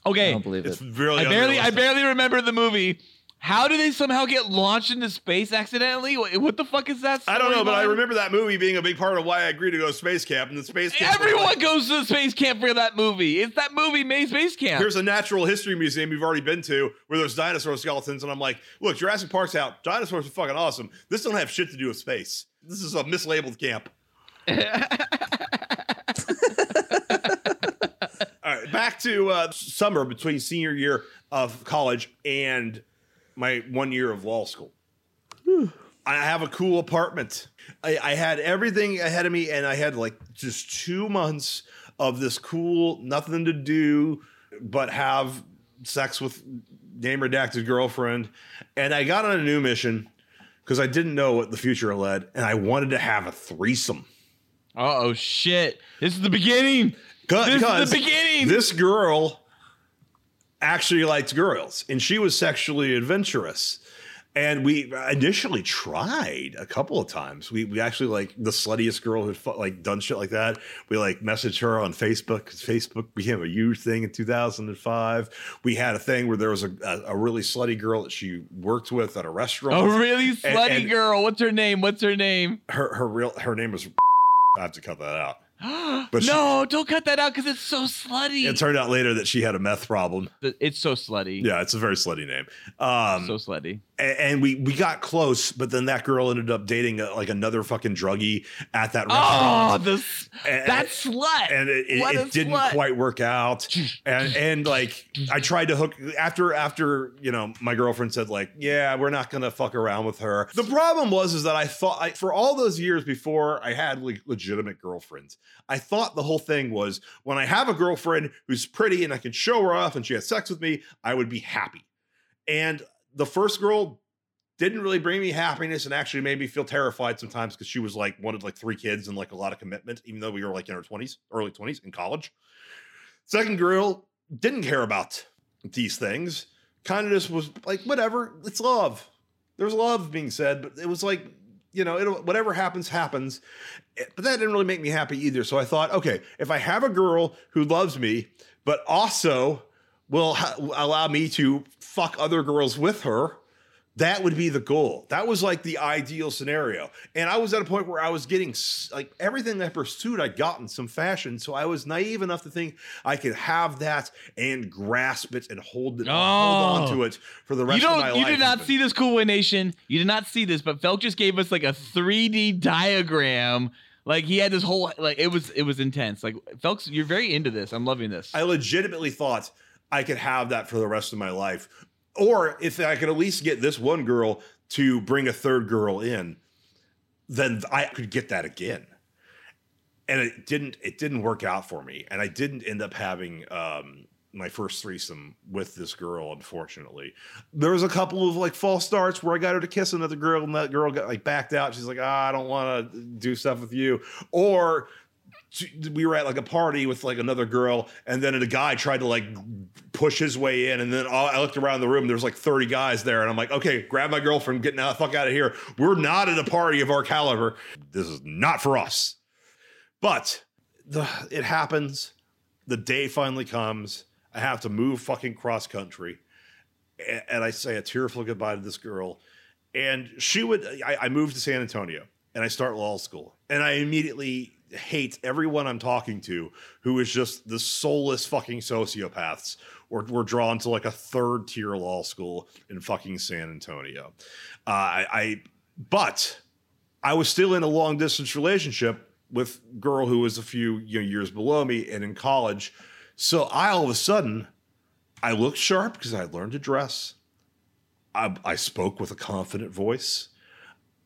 Okay, I don't believe It's it. really I barely I barely remember the movie. How do they somehow get launched into space accidentally? What, what the fuck is that? I don't know, but I remember that movie being a big part of why I agreed to go to space camp. And the space camp. Everyone like- goes to the space camp for that movie. It's that movie made space camp. Here's a natural history museum you've already been to where there's dinosaur skeletons, and I'm like, look, Jurassic Park's out. Dinosaurs are fucking awesome. This don't have shit to do with space. This is a mislabeled camp. All right, back to uh, summer between senior year of college and my one year of law school. I have a cool apartment. I, I had everything ahead of me, and I had like just two months of this cool, nothing to do but have sex with name redacted girlfriend. And I got on a new mission because I didn't know what the future led, and I wanted to have a threesome. Uh oh shit. This is the beginning. This is the beginning. This girl actually liked girls, and she was sexually adventurous. And we initially tried a couple of times. We we actually like the sluttiest girl who like done shit like that. We like messaged her on Facebook because Facebook became a huge thing in 2005. We had a thing where there was a, a, a really slutty girl that she worked with at a restaurant. A really slutty and- girl. What's her name? What's her name? her her real her name was. I have to cut that out. But she- no, don't cut that out because it's so slutty. It turned out later that she had a meth problem. it's so slutty. Yeah, it's a very slutty name. Um, So slutty. a- and, we we got close, but then that girl ended up dating uh like another fucking druggie at that Oh, restaurant. this And- that slut. and it, it, What a it didn't slut. quite work out. And and like I tried to hook after after you know my girlfriend said like yeah we're not gonna fuck around with her. The problem was is that I thought I, for all those years before I had like legitimate girlfriends, I thought the whole thing was when I have a girlfriend who's pretty and I can show her off and she has sex with me, I would be happy. And the first girl didn't really bring me happiness and actually made me feel terrified sometimes because she was like wanted like three kids and like a lot of commitment, even though we were like in our 20s, early 20s in college. Second girl didn't care about these things, kind of just was like, whatever, it's love. There's love being said, but it was like, you know, it, whatever happens, happens. Eh, But that didn't really make me happy either. So I thought, okay, if I have a girl who loves me, but also will ha- allow me to fuck other girls with her, that would be the goal. That was like the ideal scenario. And I was at a point where I was getting like everything I pursued, I got in some fashion. So I was naive enough to think I could have that and grasp it and hold it, hold on Oh. to it for the You rest of my don't. You did not see this, Cool Boy Nation. You did not see this, but Felc just gave us like a 3D diagram. Like he had this whole like it was it was intense. Like Felks, you're very into this. I'm loving this. I legitimately thought I could have that for the rest of my life. Or if I could at least get this one girl to bring a third girl in, then I could get that again. and it didn't it didn't work out for me. And i didn't end up having um my first threesome with this girl unfortunately. There was a couple of like false starts where i got her to kiss another girl and that girl got like backed out. She's like ah, i don't want to do stuff with you. Or we were at like a party with like another girl and then a guy tried to like push his way in and then i looked around the room there's like 30 guys there and i'm like okay grab my girlfriend getting out fuck out of here we're not at a party of our caliber this is not for us but the it happens. The day finally comes. I have to move fucking cross country, A- and I say a tearful goodbye to this girl. And she would. I, I moved to San Antonio, and I start law school, and I immediately hate everyone I'm talking to who is just the soulless fucking sociopaths or were drawn to like a third tier law school in fucking San Antonio. Uh, I, I but I was still in a long distance relationship with girl who was a few you know, years below me and in college. So I all of a sudden, I looked sharp because I learned to dress. I, I spoke with a confident voice.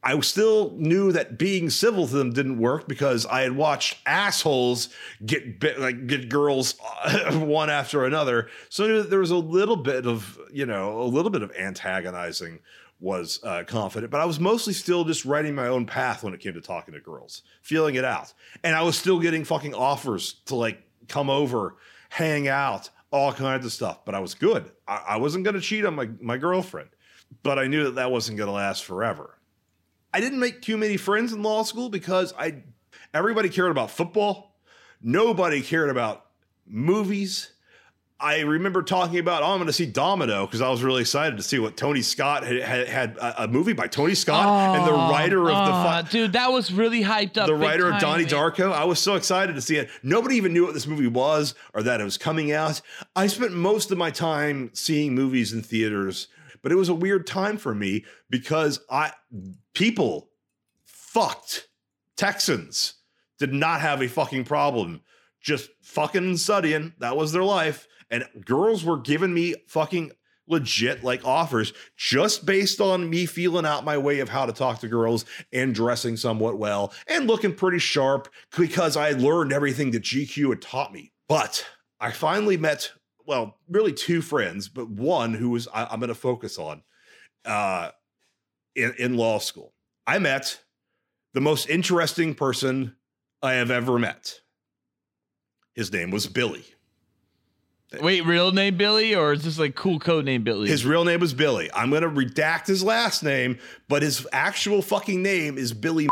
I still knew that being civil to them didn't work because I had watched assholes get bit, like get girls one after another. So I knew that there was a little bit of you know a little bit of antagonizing was uh, confident, but I was mostly still just writing my own path when it came to talking to girls, feeling it out, and I was still getting fucking offers to like come over, hang out, all kinds of stuff. But I was good. I, I wasn't going to cheat on my my girlfriend, but I knew that that wasn't going to last forever. I didn't make too many friends in law school because I everybody cared about football. Nobody cared about movies. I remember talking about, oh, I'm going to see Domino because I was really excited to see what Tony Scott had had, had a, a movie by Tony Scott and the oh, writer of the uh, Oh, fu- dude, that was really hyped up. the writer of Donnie man. Darko. I was so excited to see it. Nobody even knew what this movie was or that it was coming out. I spent most of my time seeing movies in theaters, but it was a weird time for me because I people fucked Texans did not have a fucking problem just fucking studying. That was their life. And girls were giving me fucking legit like offers just based on me feeling out my way of how to talk to girls and dressing somewhat well and looking pretty sharp because I learned everything that GQ had taught me. But I finally met, well, really two friends, but one who was I, I'm going to focus on uh, in, in law school. I met the most interesting person I have ever met. His name was Billy. Wait, real name Billy, or is this like cool code name Billy? His real name was Billy. I'm going to redact his last name, but his actual fucking name is Billy,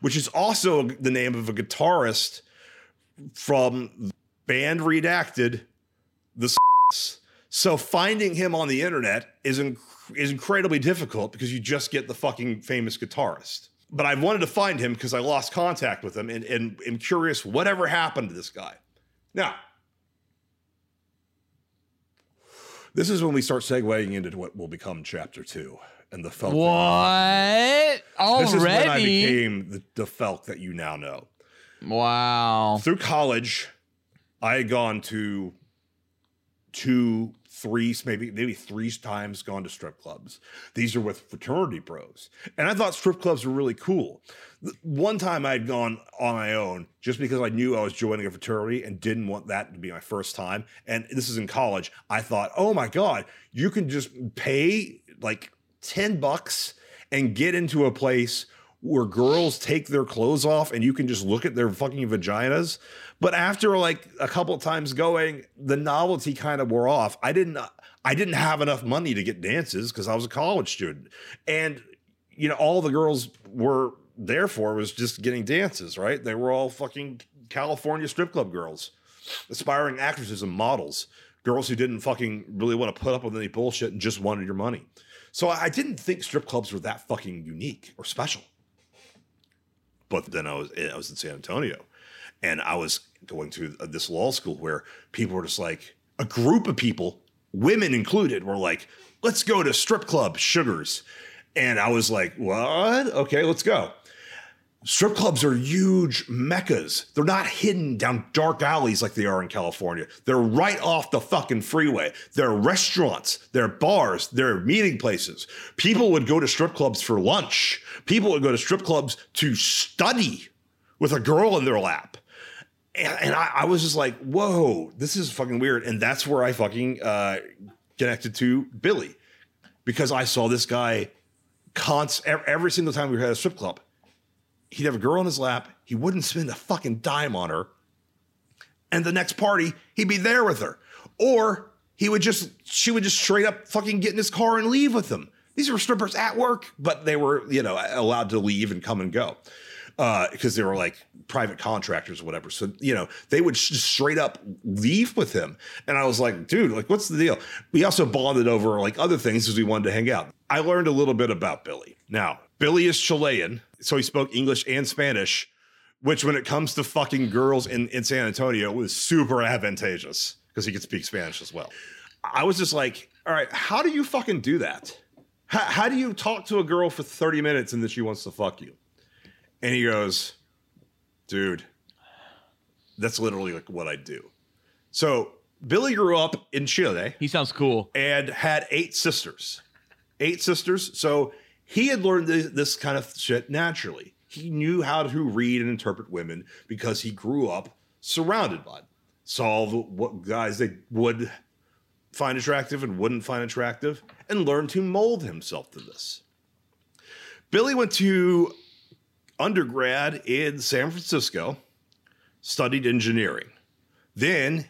which is also the name of a guitarist from band Redacted, the So finding him on the internet is inc- is incredibly difficult because you just get the fucking famous guitarist. But I wanted to find him because I lost contact with him and, and am curious whatever happened to this guy. Now, this is when we start segueing into what will become chapter two and the Felc. what? you- This is when I became the, the Felc that you now know. wow. Through college, I had gone to two, three, maybe maybe three times gone to strip clubs. These are with fraternity bros, and I thought strip clubs were really cool. One time I had gone on my own just because I knew I was joining a fraternity and didn't want that to be my first time. And this is in college. I thought, oh my god, you can just pay like ten bucks and get into a place where girls take their clothes off and you can just look at their fucking vaginas. But after like a couple times going, the novelty kind of wore off. I didn't I didn't have enough money to get dances because I was a college student. And you know, all the girls were there for was just getting dances, right? They were all fucking California strip club girls, aspiring actresses and models, girls who didn't fucking really want to put up with any bullshit and just wanted your money. So I didn't think strip clubs were that fucking unique or special. But then I was I was in San Antonio, and I was going to uh, this law school where people were just like a group of people, women included, were like, "Let's go to strip club sugars," and I was like, "What? Okay, let's go." Strip clubs are huge meccas. They're not hidden down dark alleys like they are in California. They're right off the fucking freeway. They're restaurants, they're bars, they're meeting places. People would go to strip clubs for lunch. People would go to strip clubs to study with a girl in their lap. And, and I, I was just like, whoa, this is fucking weird. And that's where I fucking uh, connected to Billy because I saw this guy const- every single time we at a strip club. He'd have a girl on his lap. He wouldn't spend a fucking dime on her. And the next party, he'd be there with her. Or he would just, she would just straight up fucking get in his car and leave with him. These were strippers at work, but they were, you know, allowed to leave and come and go Uh, because they were like private contractors or whatever. So, you know, they would just straight up leave with him. And I was like, dude, like, what's the deal? We also bonded over like other things as we wanted to hang out. I learned a little bit about Billy. Now, Billy is Chilean, so he spoke English and Spanish, which when it comes to fucking girls in, in San Antonio was super advantageous because he could speak Spanish as well. I was just like, all right, how do you fucking do that? How, how do you talk to a girl for 30 minutes and then she wants to fuck you? And he goes, dude, that's literally like what I do. So Billy grew up in Chile He sounds cool. and had eight sisters. Eight sisters. So he had learned this, this kind of shit naturally. He knew how to read and interpret women because he grew up surrounded by them. Saw the, what guys they would find attractive and wouldn't find attractive and learned to mold himself to this. Billy went to undergrad in San Francisco, studied engineering. Then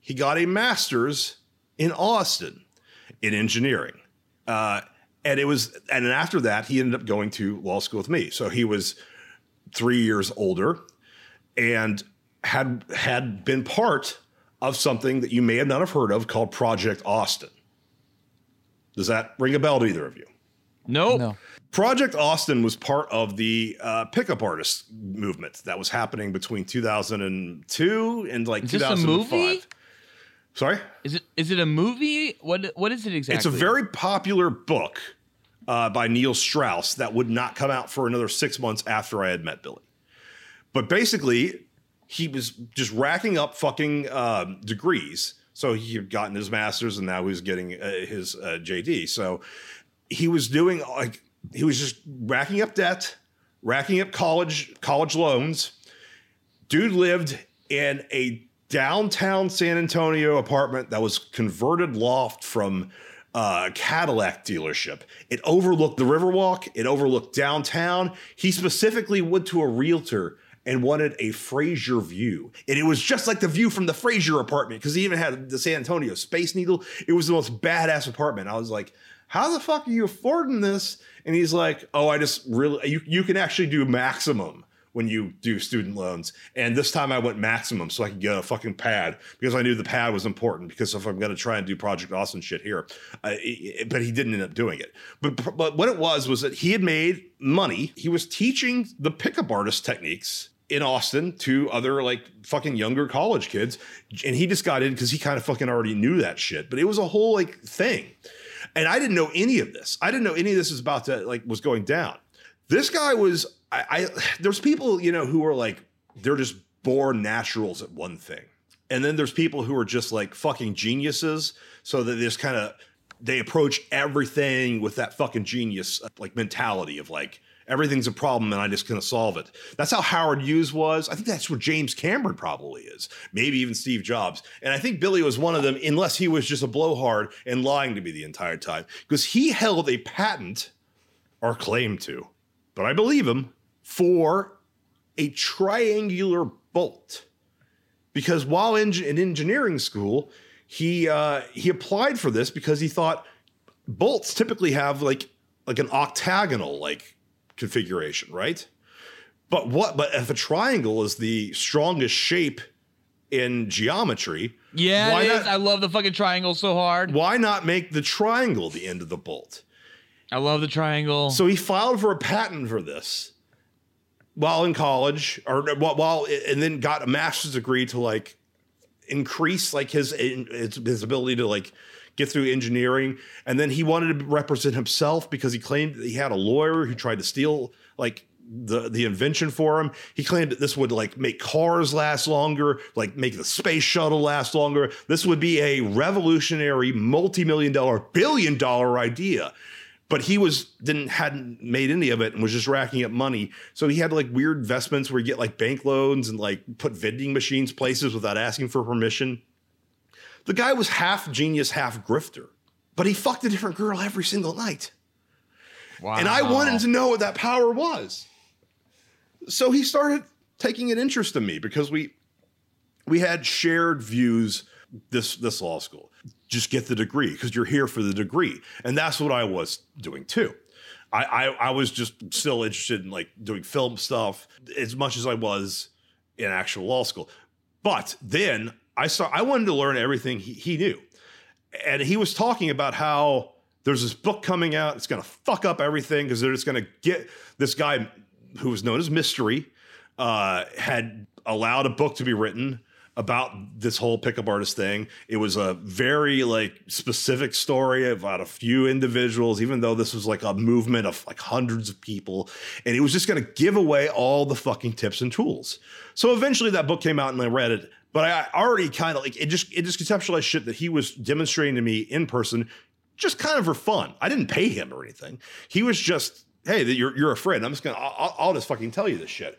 he got a master's in Austin in engineering. Uh, and it was, and then after that, he ended up going to law school with me. So he was three years older and had had been part of something that you may have not have heard of called Project Austin. Does that ring a bell to either of you? Nope. No. Project Austin was part of the uh, pickup artist movement that was happening between 2002 and like Is this a 2005. movie? Sorry? Is it is it a movie? What what is it exactly? It's a very popular book uh, by Neil Strauss that would not come out for another six months after I had met Billy. But basically, he was just racking up fucking um, degrees. So he had gotten his master's and now he was getting uh, his uh, JD. So he was doing like he was just racking up debt, racking up college college loans. Dude lived in a downtown San Antonio apartment that was converted loft from a Cadillac dealership. It overlooked the Riverwalk, it overlooked downtown. He specifically went to a realtor and wanted a Frasier view. And it was just like the view from the Frasier apartment because he even had the San Antonio Space Needle. It was the most badass apartment. I was like, how the fuck are you affording this? And he's like, oh, I just really, you, you can actually do maximum when you do student loans. And this time I went maximum so I could get a fucking pad because I knew the pad was important because if I'm going to try and do Project Austin shit here, it- but he didn't end up doing it. But, but what it was was that he had made money. He was teaching the pickup artist techniques in Austin to other like fucking younger college kids. And he just got in because he kind of fucking already knew that shit. But it was a whole like thing. And I didn't know any of this. I didn't know any of this was about to like was going down. This guy was I, I there's people, you know, who are like they're just born naturals at one thing. And then there's people who are just like fucking geniuses. So that they just kind of they approach everything with that fucking genius like mentality of like everything's a problem and I just gonna solve it. That's how Howard Hughes was. I think that's where James Cameron probably is. Maybe even Steve Jobs. And I think Billy was one of them, unless he was just a blowhard and lying to me the entire time. Because he held a patent or claimed to, but I believe him, for a triangular bolt. Because while in, in engineering school, he uh, he applied for this because he thought bolts typically have like like an octagonal like configuration, right? But what? But if a triangle is the strongest shape in geometry, yeah, why it is. not- I love the fucking triangle so hard. why not make the triangle the end of the bolt? I love the triangle. So he filed for a patent for this while in college, or while, while and then got a master's degree to like increase like his his, his ability to like get through engineering. And then he wanted to represent himself because he claimed that he had a lawyer who tried to steal like the the invention for him. He claimed that this would like make cars last longer, like make the space shuttle last longer. This would be a revolutionary multi-million dollar, billion dollar idea. but he was didn't hadn't made any of it and was just racking up money. So he had like weird investments where you get like bank loans and like put vending machines places without asking for permission. The guy was half genius, half grifter, but he fucked a different girl every single night. Wow. And I wanted to know what that power was. So he started taking an interest in me because we we had shared views this this law school. Just get the degree because you're here for the degree. And that's what I was doing too. I, I I was just still interested in like doing film stuff as much as I was in actual law school. But then I saw I wanted to learn everything he, he knew. And he was talking about how there's this book coming out. It's to fuck up everything because they're just to get this guy who was known as Mystery uh, had allowed a book to be written about this whole pickup artist thing. It was a very like specific story about a few individuals, even though this was like a movement of like hundreds of people, and it was just going to give away all the fucking tips and tools. So eventually, that book came out and I read it. But I already kind of like it just it just conceptualized shit that he was demonstrating to me in person, just kind of for fun. I didn't pay him or anything. He was just, hey, you're you're a friend. I'm just gonna I'll, I'll just fucking tell you this shit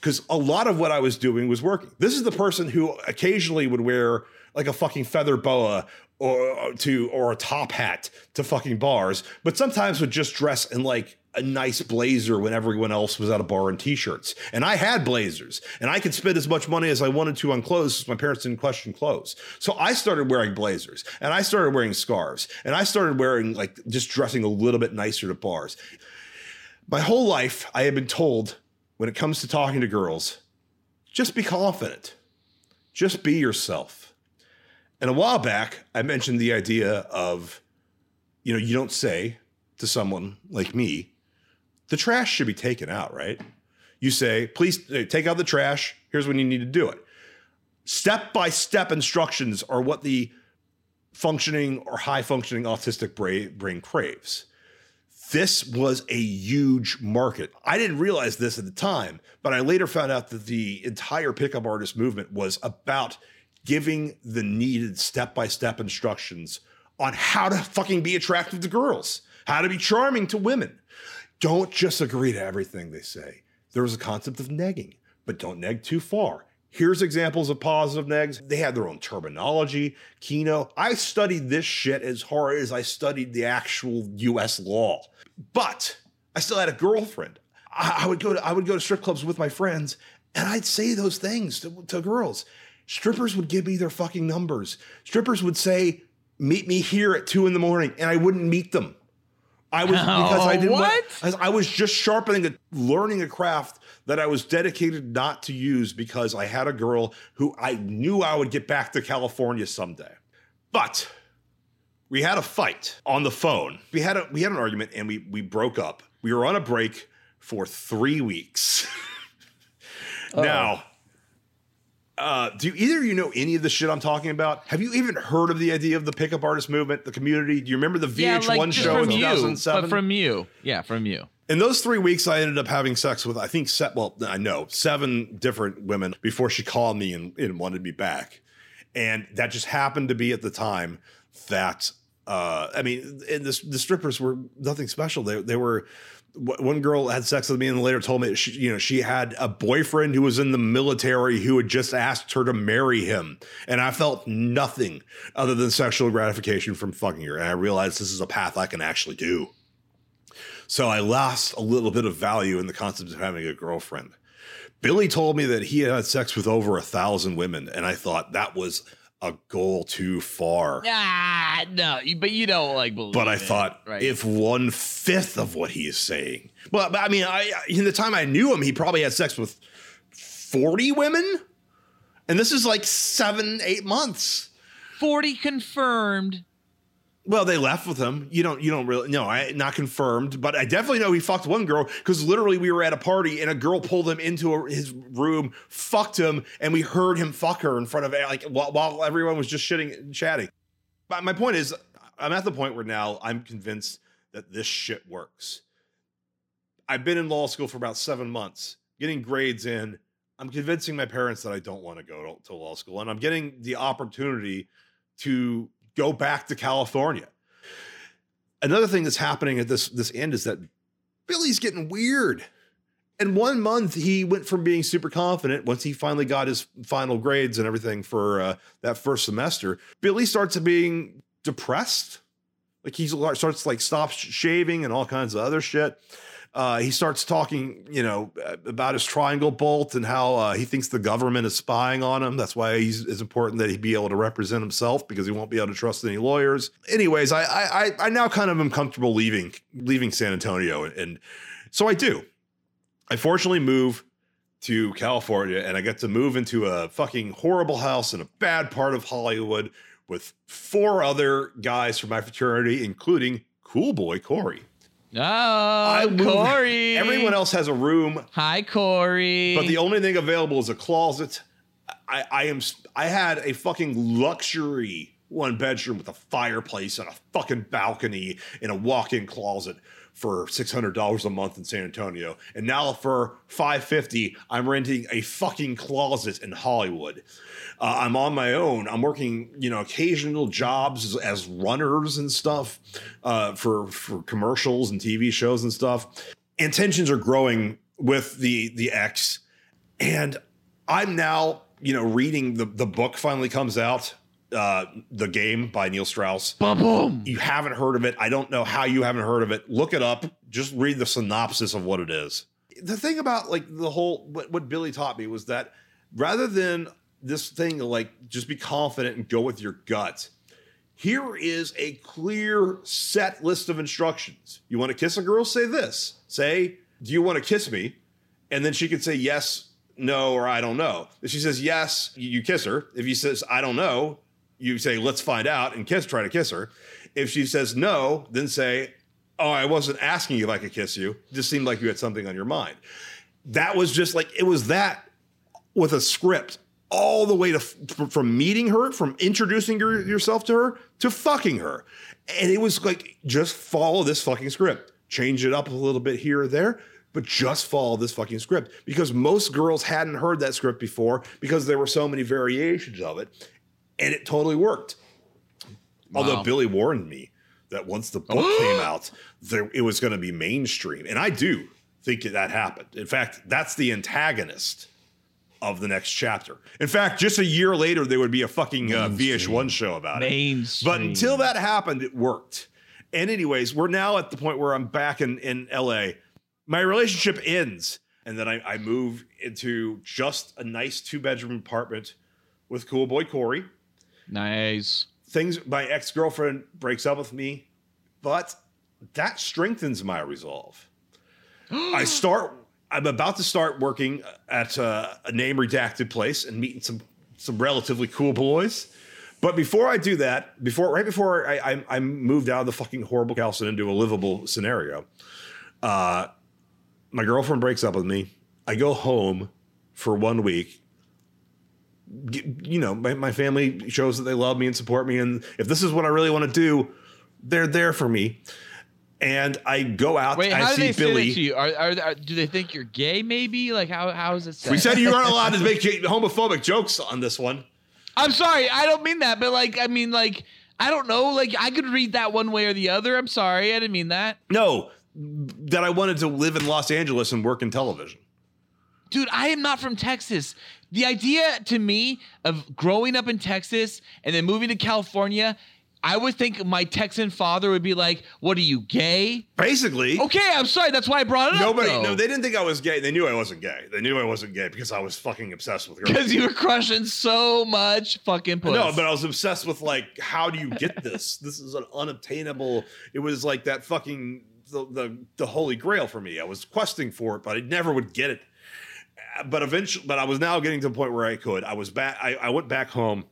because a lot of what I was doing was working. This is the person who occasionally would wear like a fucking feather boa or to or a top hat to fucking bars, but sometimes would just dress in like a nice blazer when everyone else was at a bar in t-shirts. And I had blazers, and I could spend as much money as I wanted to on clothes. because My parents didn't question clothes, so I started wearing blazers, and I started wearing scarves, and I started wearing like just dressing a little bit nicer to bars. My whole life, I had been told when it comes to talking to girls, just be confident. Just be yourself. And a while back, I mentioned the idea of, you know, you don't say to someone like me, the trash should be taken out, right? You say, please uh, take out the trash. Here's when you need to do it. Step by step instructions are what the functioning or high functioning autistic brain, brain craves this was a huge market. I didn't realize this at the time, but I later found out that the entire pickup artist movement was about giving the needed step by step instructions on how to fucking be attractive to girls, how to be charming to women. Don't just agree to everything they say. There's a concept of negging, but don't neg too far. Here's examples of positive negs. They had their own terminology. Kino. I studied this shit as hard as I studied the actual US law. But I still had a girlfriend. I, I would go to I would go to strip clubs with my friends, and I'd say those things to, to girls. Strippers would give me their fucking numbers. Strippers would say, "Meet me here at two in the morning," and I wouldn't meet them. I was because I didn't. what? I, I was just sharpening, a, learning a craft that I was dedicated not to use because I had a girl who I knew I would get back to California someday. But we had a fight on the phone. We had a we had an argument and we we broke up. We were on a break for three weeks. now, oh. Uh, do either of you know any of the shit I'm talking about? Have you even heard of the idea of the pickup artist movement, the community? Do you remember the VH1 like, just show in from you, 2007? but from you, yeah, from you. In those three weeks, I ended up having sex with, I think, se- well, I know, seven different women before she called me and, and wanted me back. And that just happened to be at the time that, uh, I mean, and the, the strippers were nothing special. They, they were, one girl had sex with me and later told me, she, you know, she had a boyfriend who was in the military who had just asked her to marry him. And I felt nothing other than sexual gratification from fucking her. And I realized this is a path I can actually do. So I lost a little bit of value in the concept of having a girlfriend. Billy told me that he had sex with over a thousand women, and I thought that was a goal too far. Ah, no, but you don't like believe. But I it, thought right? if one fifth of what he is saying, well, but I mean, I in the time I knew him, he probably had sex with forty women, and this is like seven, eight months. forty confirmed. Well, they left with him. You don't. You don't really. No, I not confirmed, but I definitely know he fucked one girl because literally we were at a party and a girl pulled him into a, his room, fucked him, and we heard him fuck her in front of like while, while everyone was just shitting and chatting. But my point is, I'm at the point where now I'm convinced that this shit works. I've been in law school for about seven months, getting grades in. I'm convincing my parents that I don't want to go to, to law school, and I'm getting the opportunity to go back to California. another thing that's happening at this this end is that Billy's getting weird. And one month he went from being super confident once he finally got his final grades and everything for uh, that first semester. Billy starts being depressed. Like he starts like stops shaving and all kinds of other shit. Uh, he starts talking, you know, about his triangle bolt and how uh, he thinks the government is spying on him. That's why it's important that he be able to represent himself because he won't be able to trust any lawyers. Anyways, I I I now kind of am comfortable leaving leaving San Antonio, and, and so I do. I fortunately move to California, and I get to move into a fucking horrible house in a bad part of Hollywood with four other guys from my fraternity, including Cool Boy Corey. Oh, moved- Corey. Everyone else has a room, Hi, Corey. but the only thing available is a closet. I, I am. I had a fucking luxury one bedroom with a fireplace and a fucking balcony and a walk-in closet for six hundred dollars a month in San Antonio, and now for five fifty, I'm renting a fucking closet in Hollywood. Uh, I'm on my own. I'm working, you know, occasional jobs as, as runners and stuff uh, for for commercials and TV shows and stuff. And tensions are growing with the the ex, and I'm now, you know, reading the the book finally comes out, uh, the game by Neil Strauss. boom, boom. You haven't heard of it. I don't know how you haven't heard of it. Look it up. Just read the synopsis of what it is. The thing about like the whole what, what Billy taught me was that rather than this thing like just be confident and go with your gut, here is a clear set list of instructions. You want to kiss a girl? Say this. Say, do you want to kiss me? And then she could say yes, no, or I don't know. If she says yes, you you kiss her. If he says I don't know, you say let's find out and kiss, try to kiss her. If she says no, then say, oh, I wasn't asking you if I could kiss you. It just seemed like you had something on your mind. That was just like it was that with a script all the way to from, meeting her, from introducing your, yourself to her, to fucking her. And it was like, just follow this fucking script. Change it up a little bit here or there, but just follow this fucking script. Because most girls hadn't heard that script before because there were so many variations of it. And it totally worked. Although Billy warned me that once the book came out, there, it was going to be mainstream. And I do think that happened. In fact, that's the antagonist of the next chapter. In fact, just a year later, there would be a fucking uh, VH1 show about it. But until that happened, it worked. And anyways, we're now at the point where I'm back in, in LA. My relationship ends. And then I, I move into just a nice two bedroom apartment with cool boy Corey. Nice. Things, my ex girlfriend breaks up with me, but that strengthens my resolve. I start, I'm about to start working at uh, a name redacted place and meeting some, some relatively cool boys. But before I do that, before right before I, I, I moved out of the fucking horrible house and into a livable scenario, uh, my girlfriend breaks up with me. I go home for one week. You know, my, my family shows that they love me and support me. And if this is what I really want to do, they're there for me. And I go out. Wait, I how do see they Billy. it to you? Are, are, are do they think you're gay? Maybe like how how is it? Set? We said you aren't allowed to make homophobic jokes on this one. I'm sorry, I don't mean that, but like I mean like I don't know, like I could read that one way or the other. I'm sorry, I didn't mean that. No, that I wanted to live in Los Angeles and work in television. Dude, I am not from Texas. The idea to me of growing up in Texas and then moving to California, I would think my Texan father would be like, "What are you gay?" Basically, Okay, I'm sorry. That's why I brought it nobody. up. Nobody, no, they didn't think I was gay. They knew I wasn't gay. They knew I wasn't gay because I was fucking obsessed with girls. because you were crushing so much fucking pussy. No, but I was obsessed with like, how do you get this? this is an unobtainable. It was like that fucking the, the the holy grail for me. I was questing for it, but I never would get it. But eventually, but I was now getting to the point where I could. I was back. I, I went back home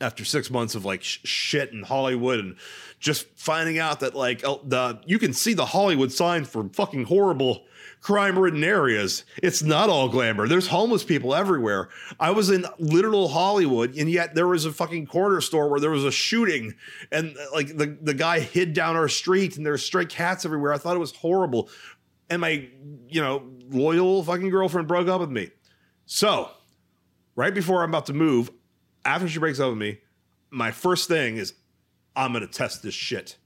after six months of like sh- shit in Hollywood and just finding out that like the you can see the Hollywood sign for fucking horrible crime-ridden areas. It's not all glamour. There's homeless people everywhere. I was in literal Hollywood, and yet there was a fucking corner store where there was a shooting, and uh, like the the guy hid down our street, and there were stray cats everywhere. I thought it was horrible, and my you know loyal fucking girlfriend broke up with me. So right before I'm about to move, after she breaks up with me, my first thing is I'm gonna test this shit.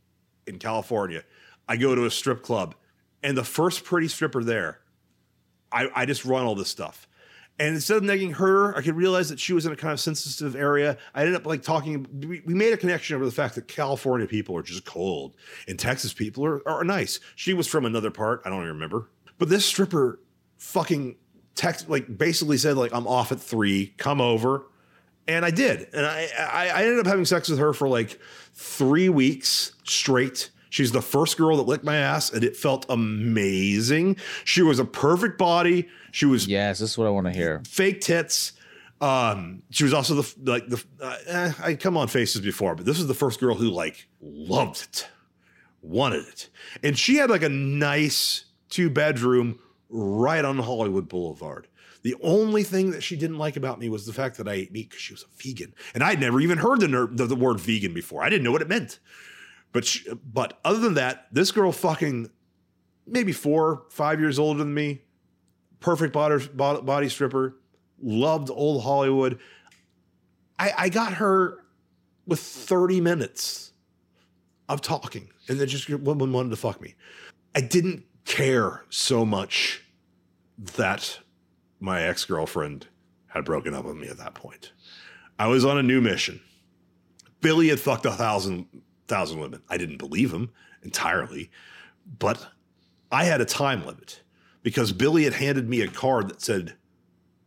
in California, I go to a strip club, and the first pretty stripper there, I, I just run all this stuff. And instead of negging her, I could realize that she was in a kind of sensitive area. I ended up like talking. We, we made a connection over the fact that California people are just cold, and Texas people are, are nice. She was from another part. I don't even remember. But this stripper fucking text like basically said like I'm off at three. Come over, and I did. And I I, I ended up having sex with her for like three weeks straight. She's the first girl that licked my ass, and it felt amazing. She was a perfect body. She was Yes, this is what I want to hear. fake tits. Um, she was also the like the uh, eh, I come on faces before, but this was the first girl who like loved it, wanted it, and she had like a nice two bedroom right on Hollywood Boulevard. The only thing that she didn't like about me was the fact that I ate meat because she was a vegan, and I'd never even heard the, ner- the the word vegan before. I didn't know what it meant. But she, but other than that, this girl fucking maybe four five years older than me, perfect body, body, stripper, loved old Hollywood. I, I got her with 30 minutes of talking and then just woman wanted to fuck me. I didn't care so much that my ex-girlfriend had broken up with me at that point. I was on a new mission. Billy had fucked a thousand thousand women. I didn't believe him entirely, but I had a time limit because Billy had handed me a card that said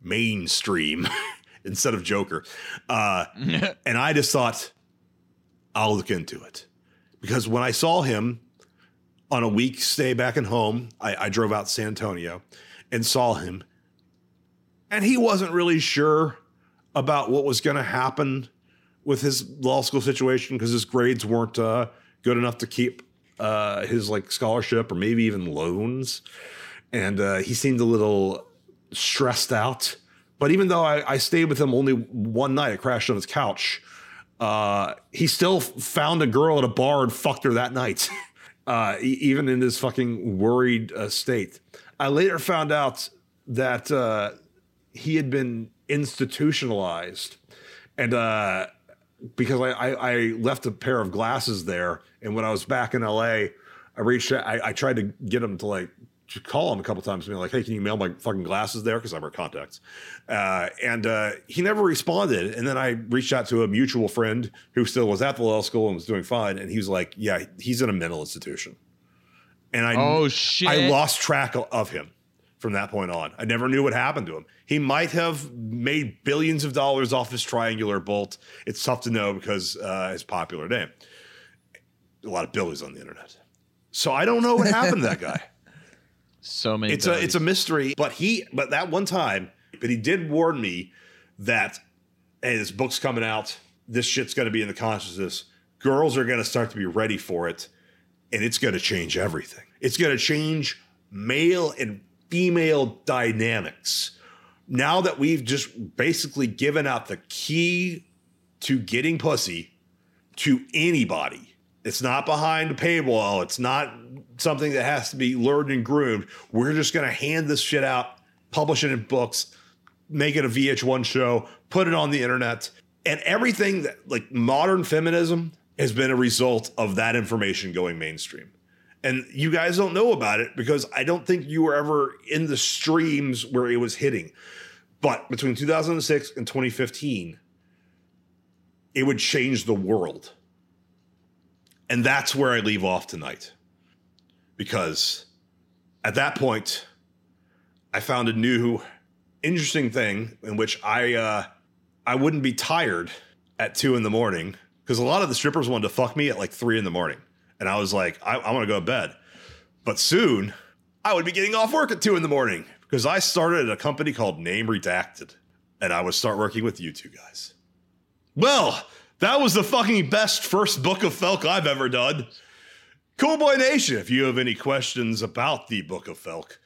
mainstream instead of Joker. Uh, and I just thought, I'll look into it. Because when I saw him on a week stay back at home, I, I drove out to San Antonio and saw him. And he wasn't really sure about what was going to happen with his law school situation because his grades weren't uh, good enough to keep uh, his like scholarship or maybe even loans. And uh, he seemed a little stressed out. But even though I, I stayed with him only one night, I crashed on his couch. Uh, he still found a girl at a bar and fucked her that night, uh, even in his fucking worried uh, state. I later found out that uh, he had been institutionalized, and uh, because I, I, I left a pair of glasses there, and when I was back in LA, I reached I, I tried to get him to like to call him a couple times and be like, "Hey, can you mail my fucking glasses there?" Because I wear contacts, uh, and uh, he never responded. And then I reached out to a mutual friend who still was at the law school and was doing fine, and he was like, "Yeah, he's in a mental institution." And I Oh shit! I lost track of him from that point on. I never knew what happened to him. He might have made billions of dollars off his triangular bolt. It's tough to know because uh, his popular name. A lot of billies on the internet. So I don't know what happened to that guy. so many. It's a it's a mystery. But he but that one time, but he did warn me that hey, this book's coming out. This shit's gonna be in the consciousness. Girls are gonna start to be ready for it, and it's gonna change everything. It's gonna change male and female dynamics. Now that we've just basically given out the key to getting pussy to anybody, it's not behind a paywall. It's not something that has to be learned and groomed. We're just going to hand this shit out, publish it in books, make it a VH1 show, put it on the internet. And everything that, like modern feminism, has been a result of that information going mainstream. And you guys don't know about it because I don't think you were ever in the streams where it was hitting. But between 2006 and 2015, it would change the world. And that's where I leave off tonight. Because at that point, I found a new interesting thing in which I uh, I wouldn't be tired at two in the morning because a lot of the strippers wanted to fuck me at like three in the morning, and I was like, I, want to go to bed. But soon, I would be getting off work at two in the morning because I started at a company called Name Redacted, and I would start working with you two guys. Well, that was the fucking best first book of Felc I've ever done. Cool Boy Nation, if you have any questions about the Book of Felc,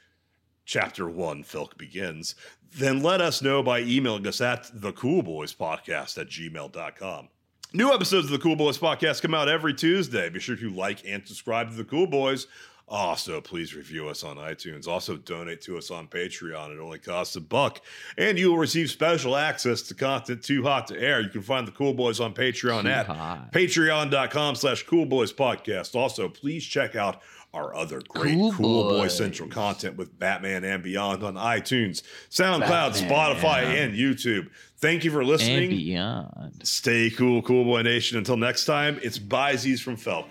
chapter one, Felc begins, then let us know by emailing us at thecoolboyspodcast at gmail.com. New episodes of the Cool Boys Podcast come out every Tuesday. Be sure to like and subscribe to the Cool Boys Also, please review us on iTunes. Also, donate to us on Patreon. It only costs a buck. And you will receive special access to content too hot to air. You can find the Cool Boys on Patreon Too at hot. patreon.com slash cool boys podcast. Also, please check out our other great Cool Cool, Boy Boys. Central content with Batman and Beyond on iTunes, SoundCloud, Batman. Spotify, and YouTube. Thank you for listening. and beyond. Stay cool, Cool Boy Nation. Until next time, it's Byzies from Felc.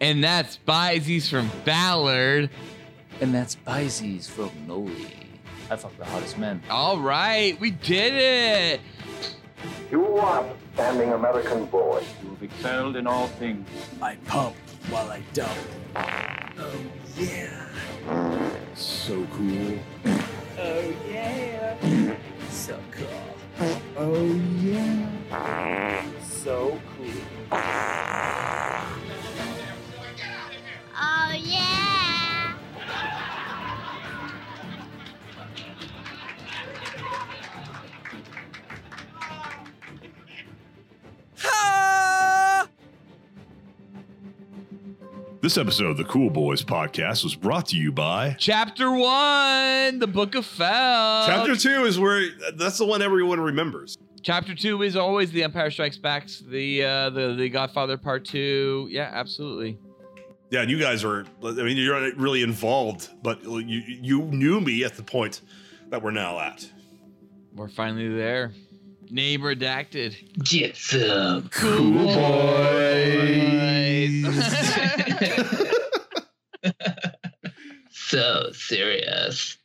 And that's Byzies from Ballard. And that's Pisces from Noli. I fuck the hottest men. All right, we did it. You are standing American boy. You've excelled in all things. I pump while I dump. Oh, yeah. So cool. Oh, yeah. So cool. Oh yeah. So cool. This episode of the Cool Boys podcast was brought to you by. Chapter one, the Book of Fel. Chapter two is where that's the one everyone remembers. Chapter two is always the Empire Strikes Back, the uh, the the Godfather Part Two. Yeah, absolutely. Yeah, and you guys are. I mean, you're not really involved, but you you knew me at the point that we're now at. We're finally there. Name redacted. Get some Cool boys. so serious.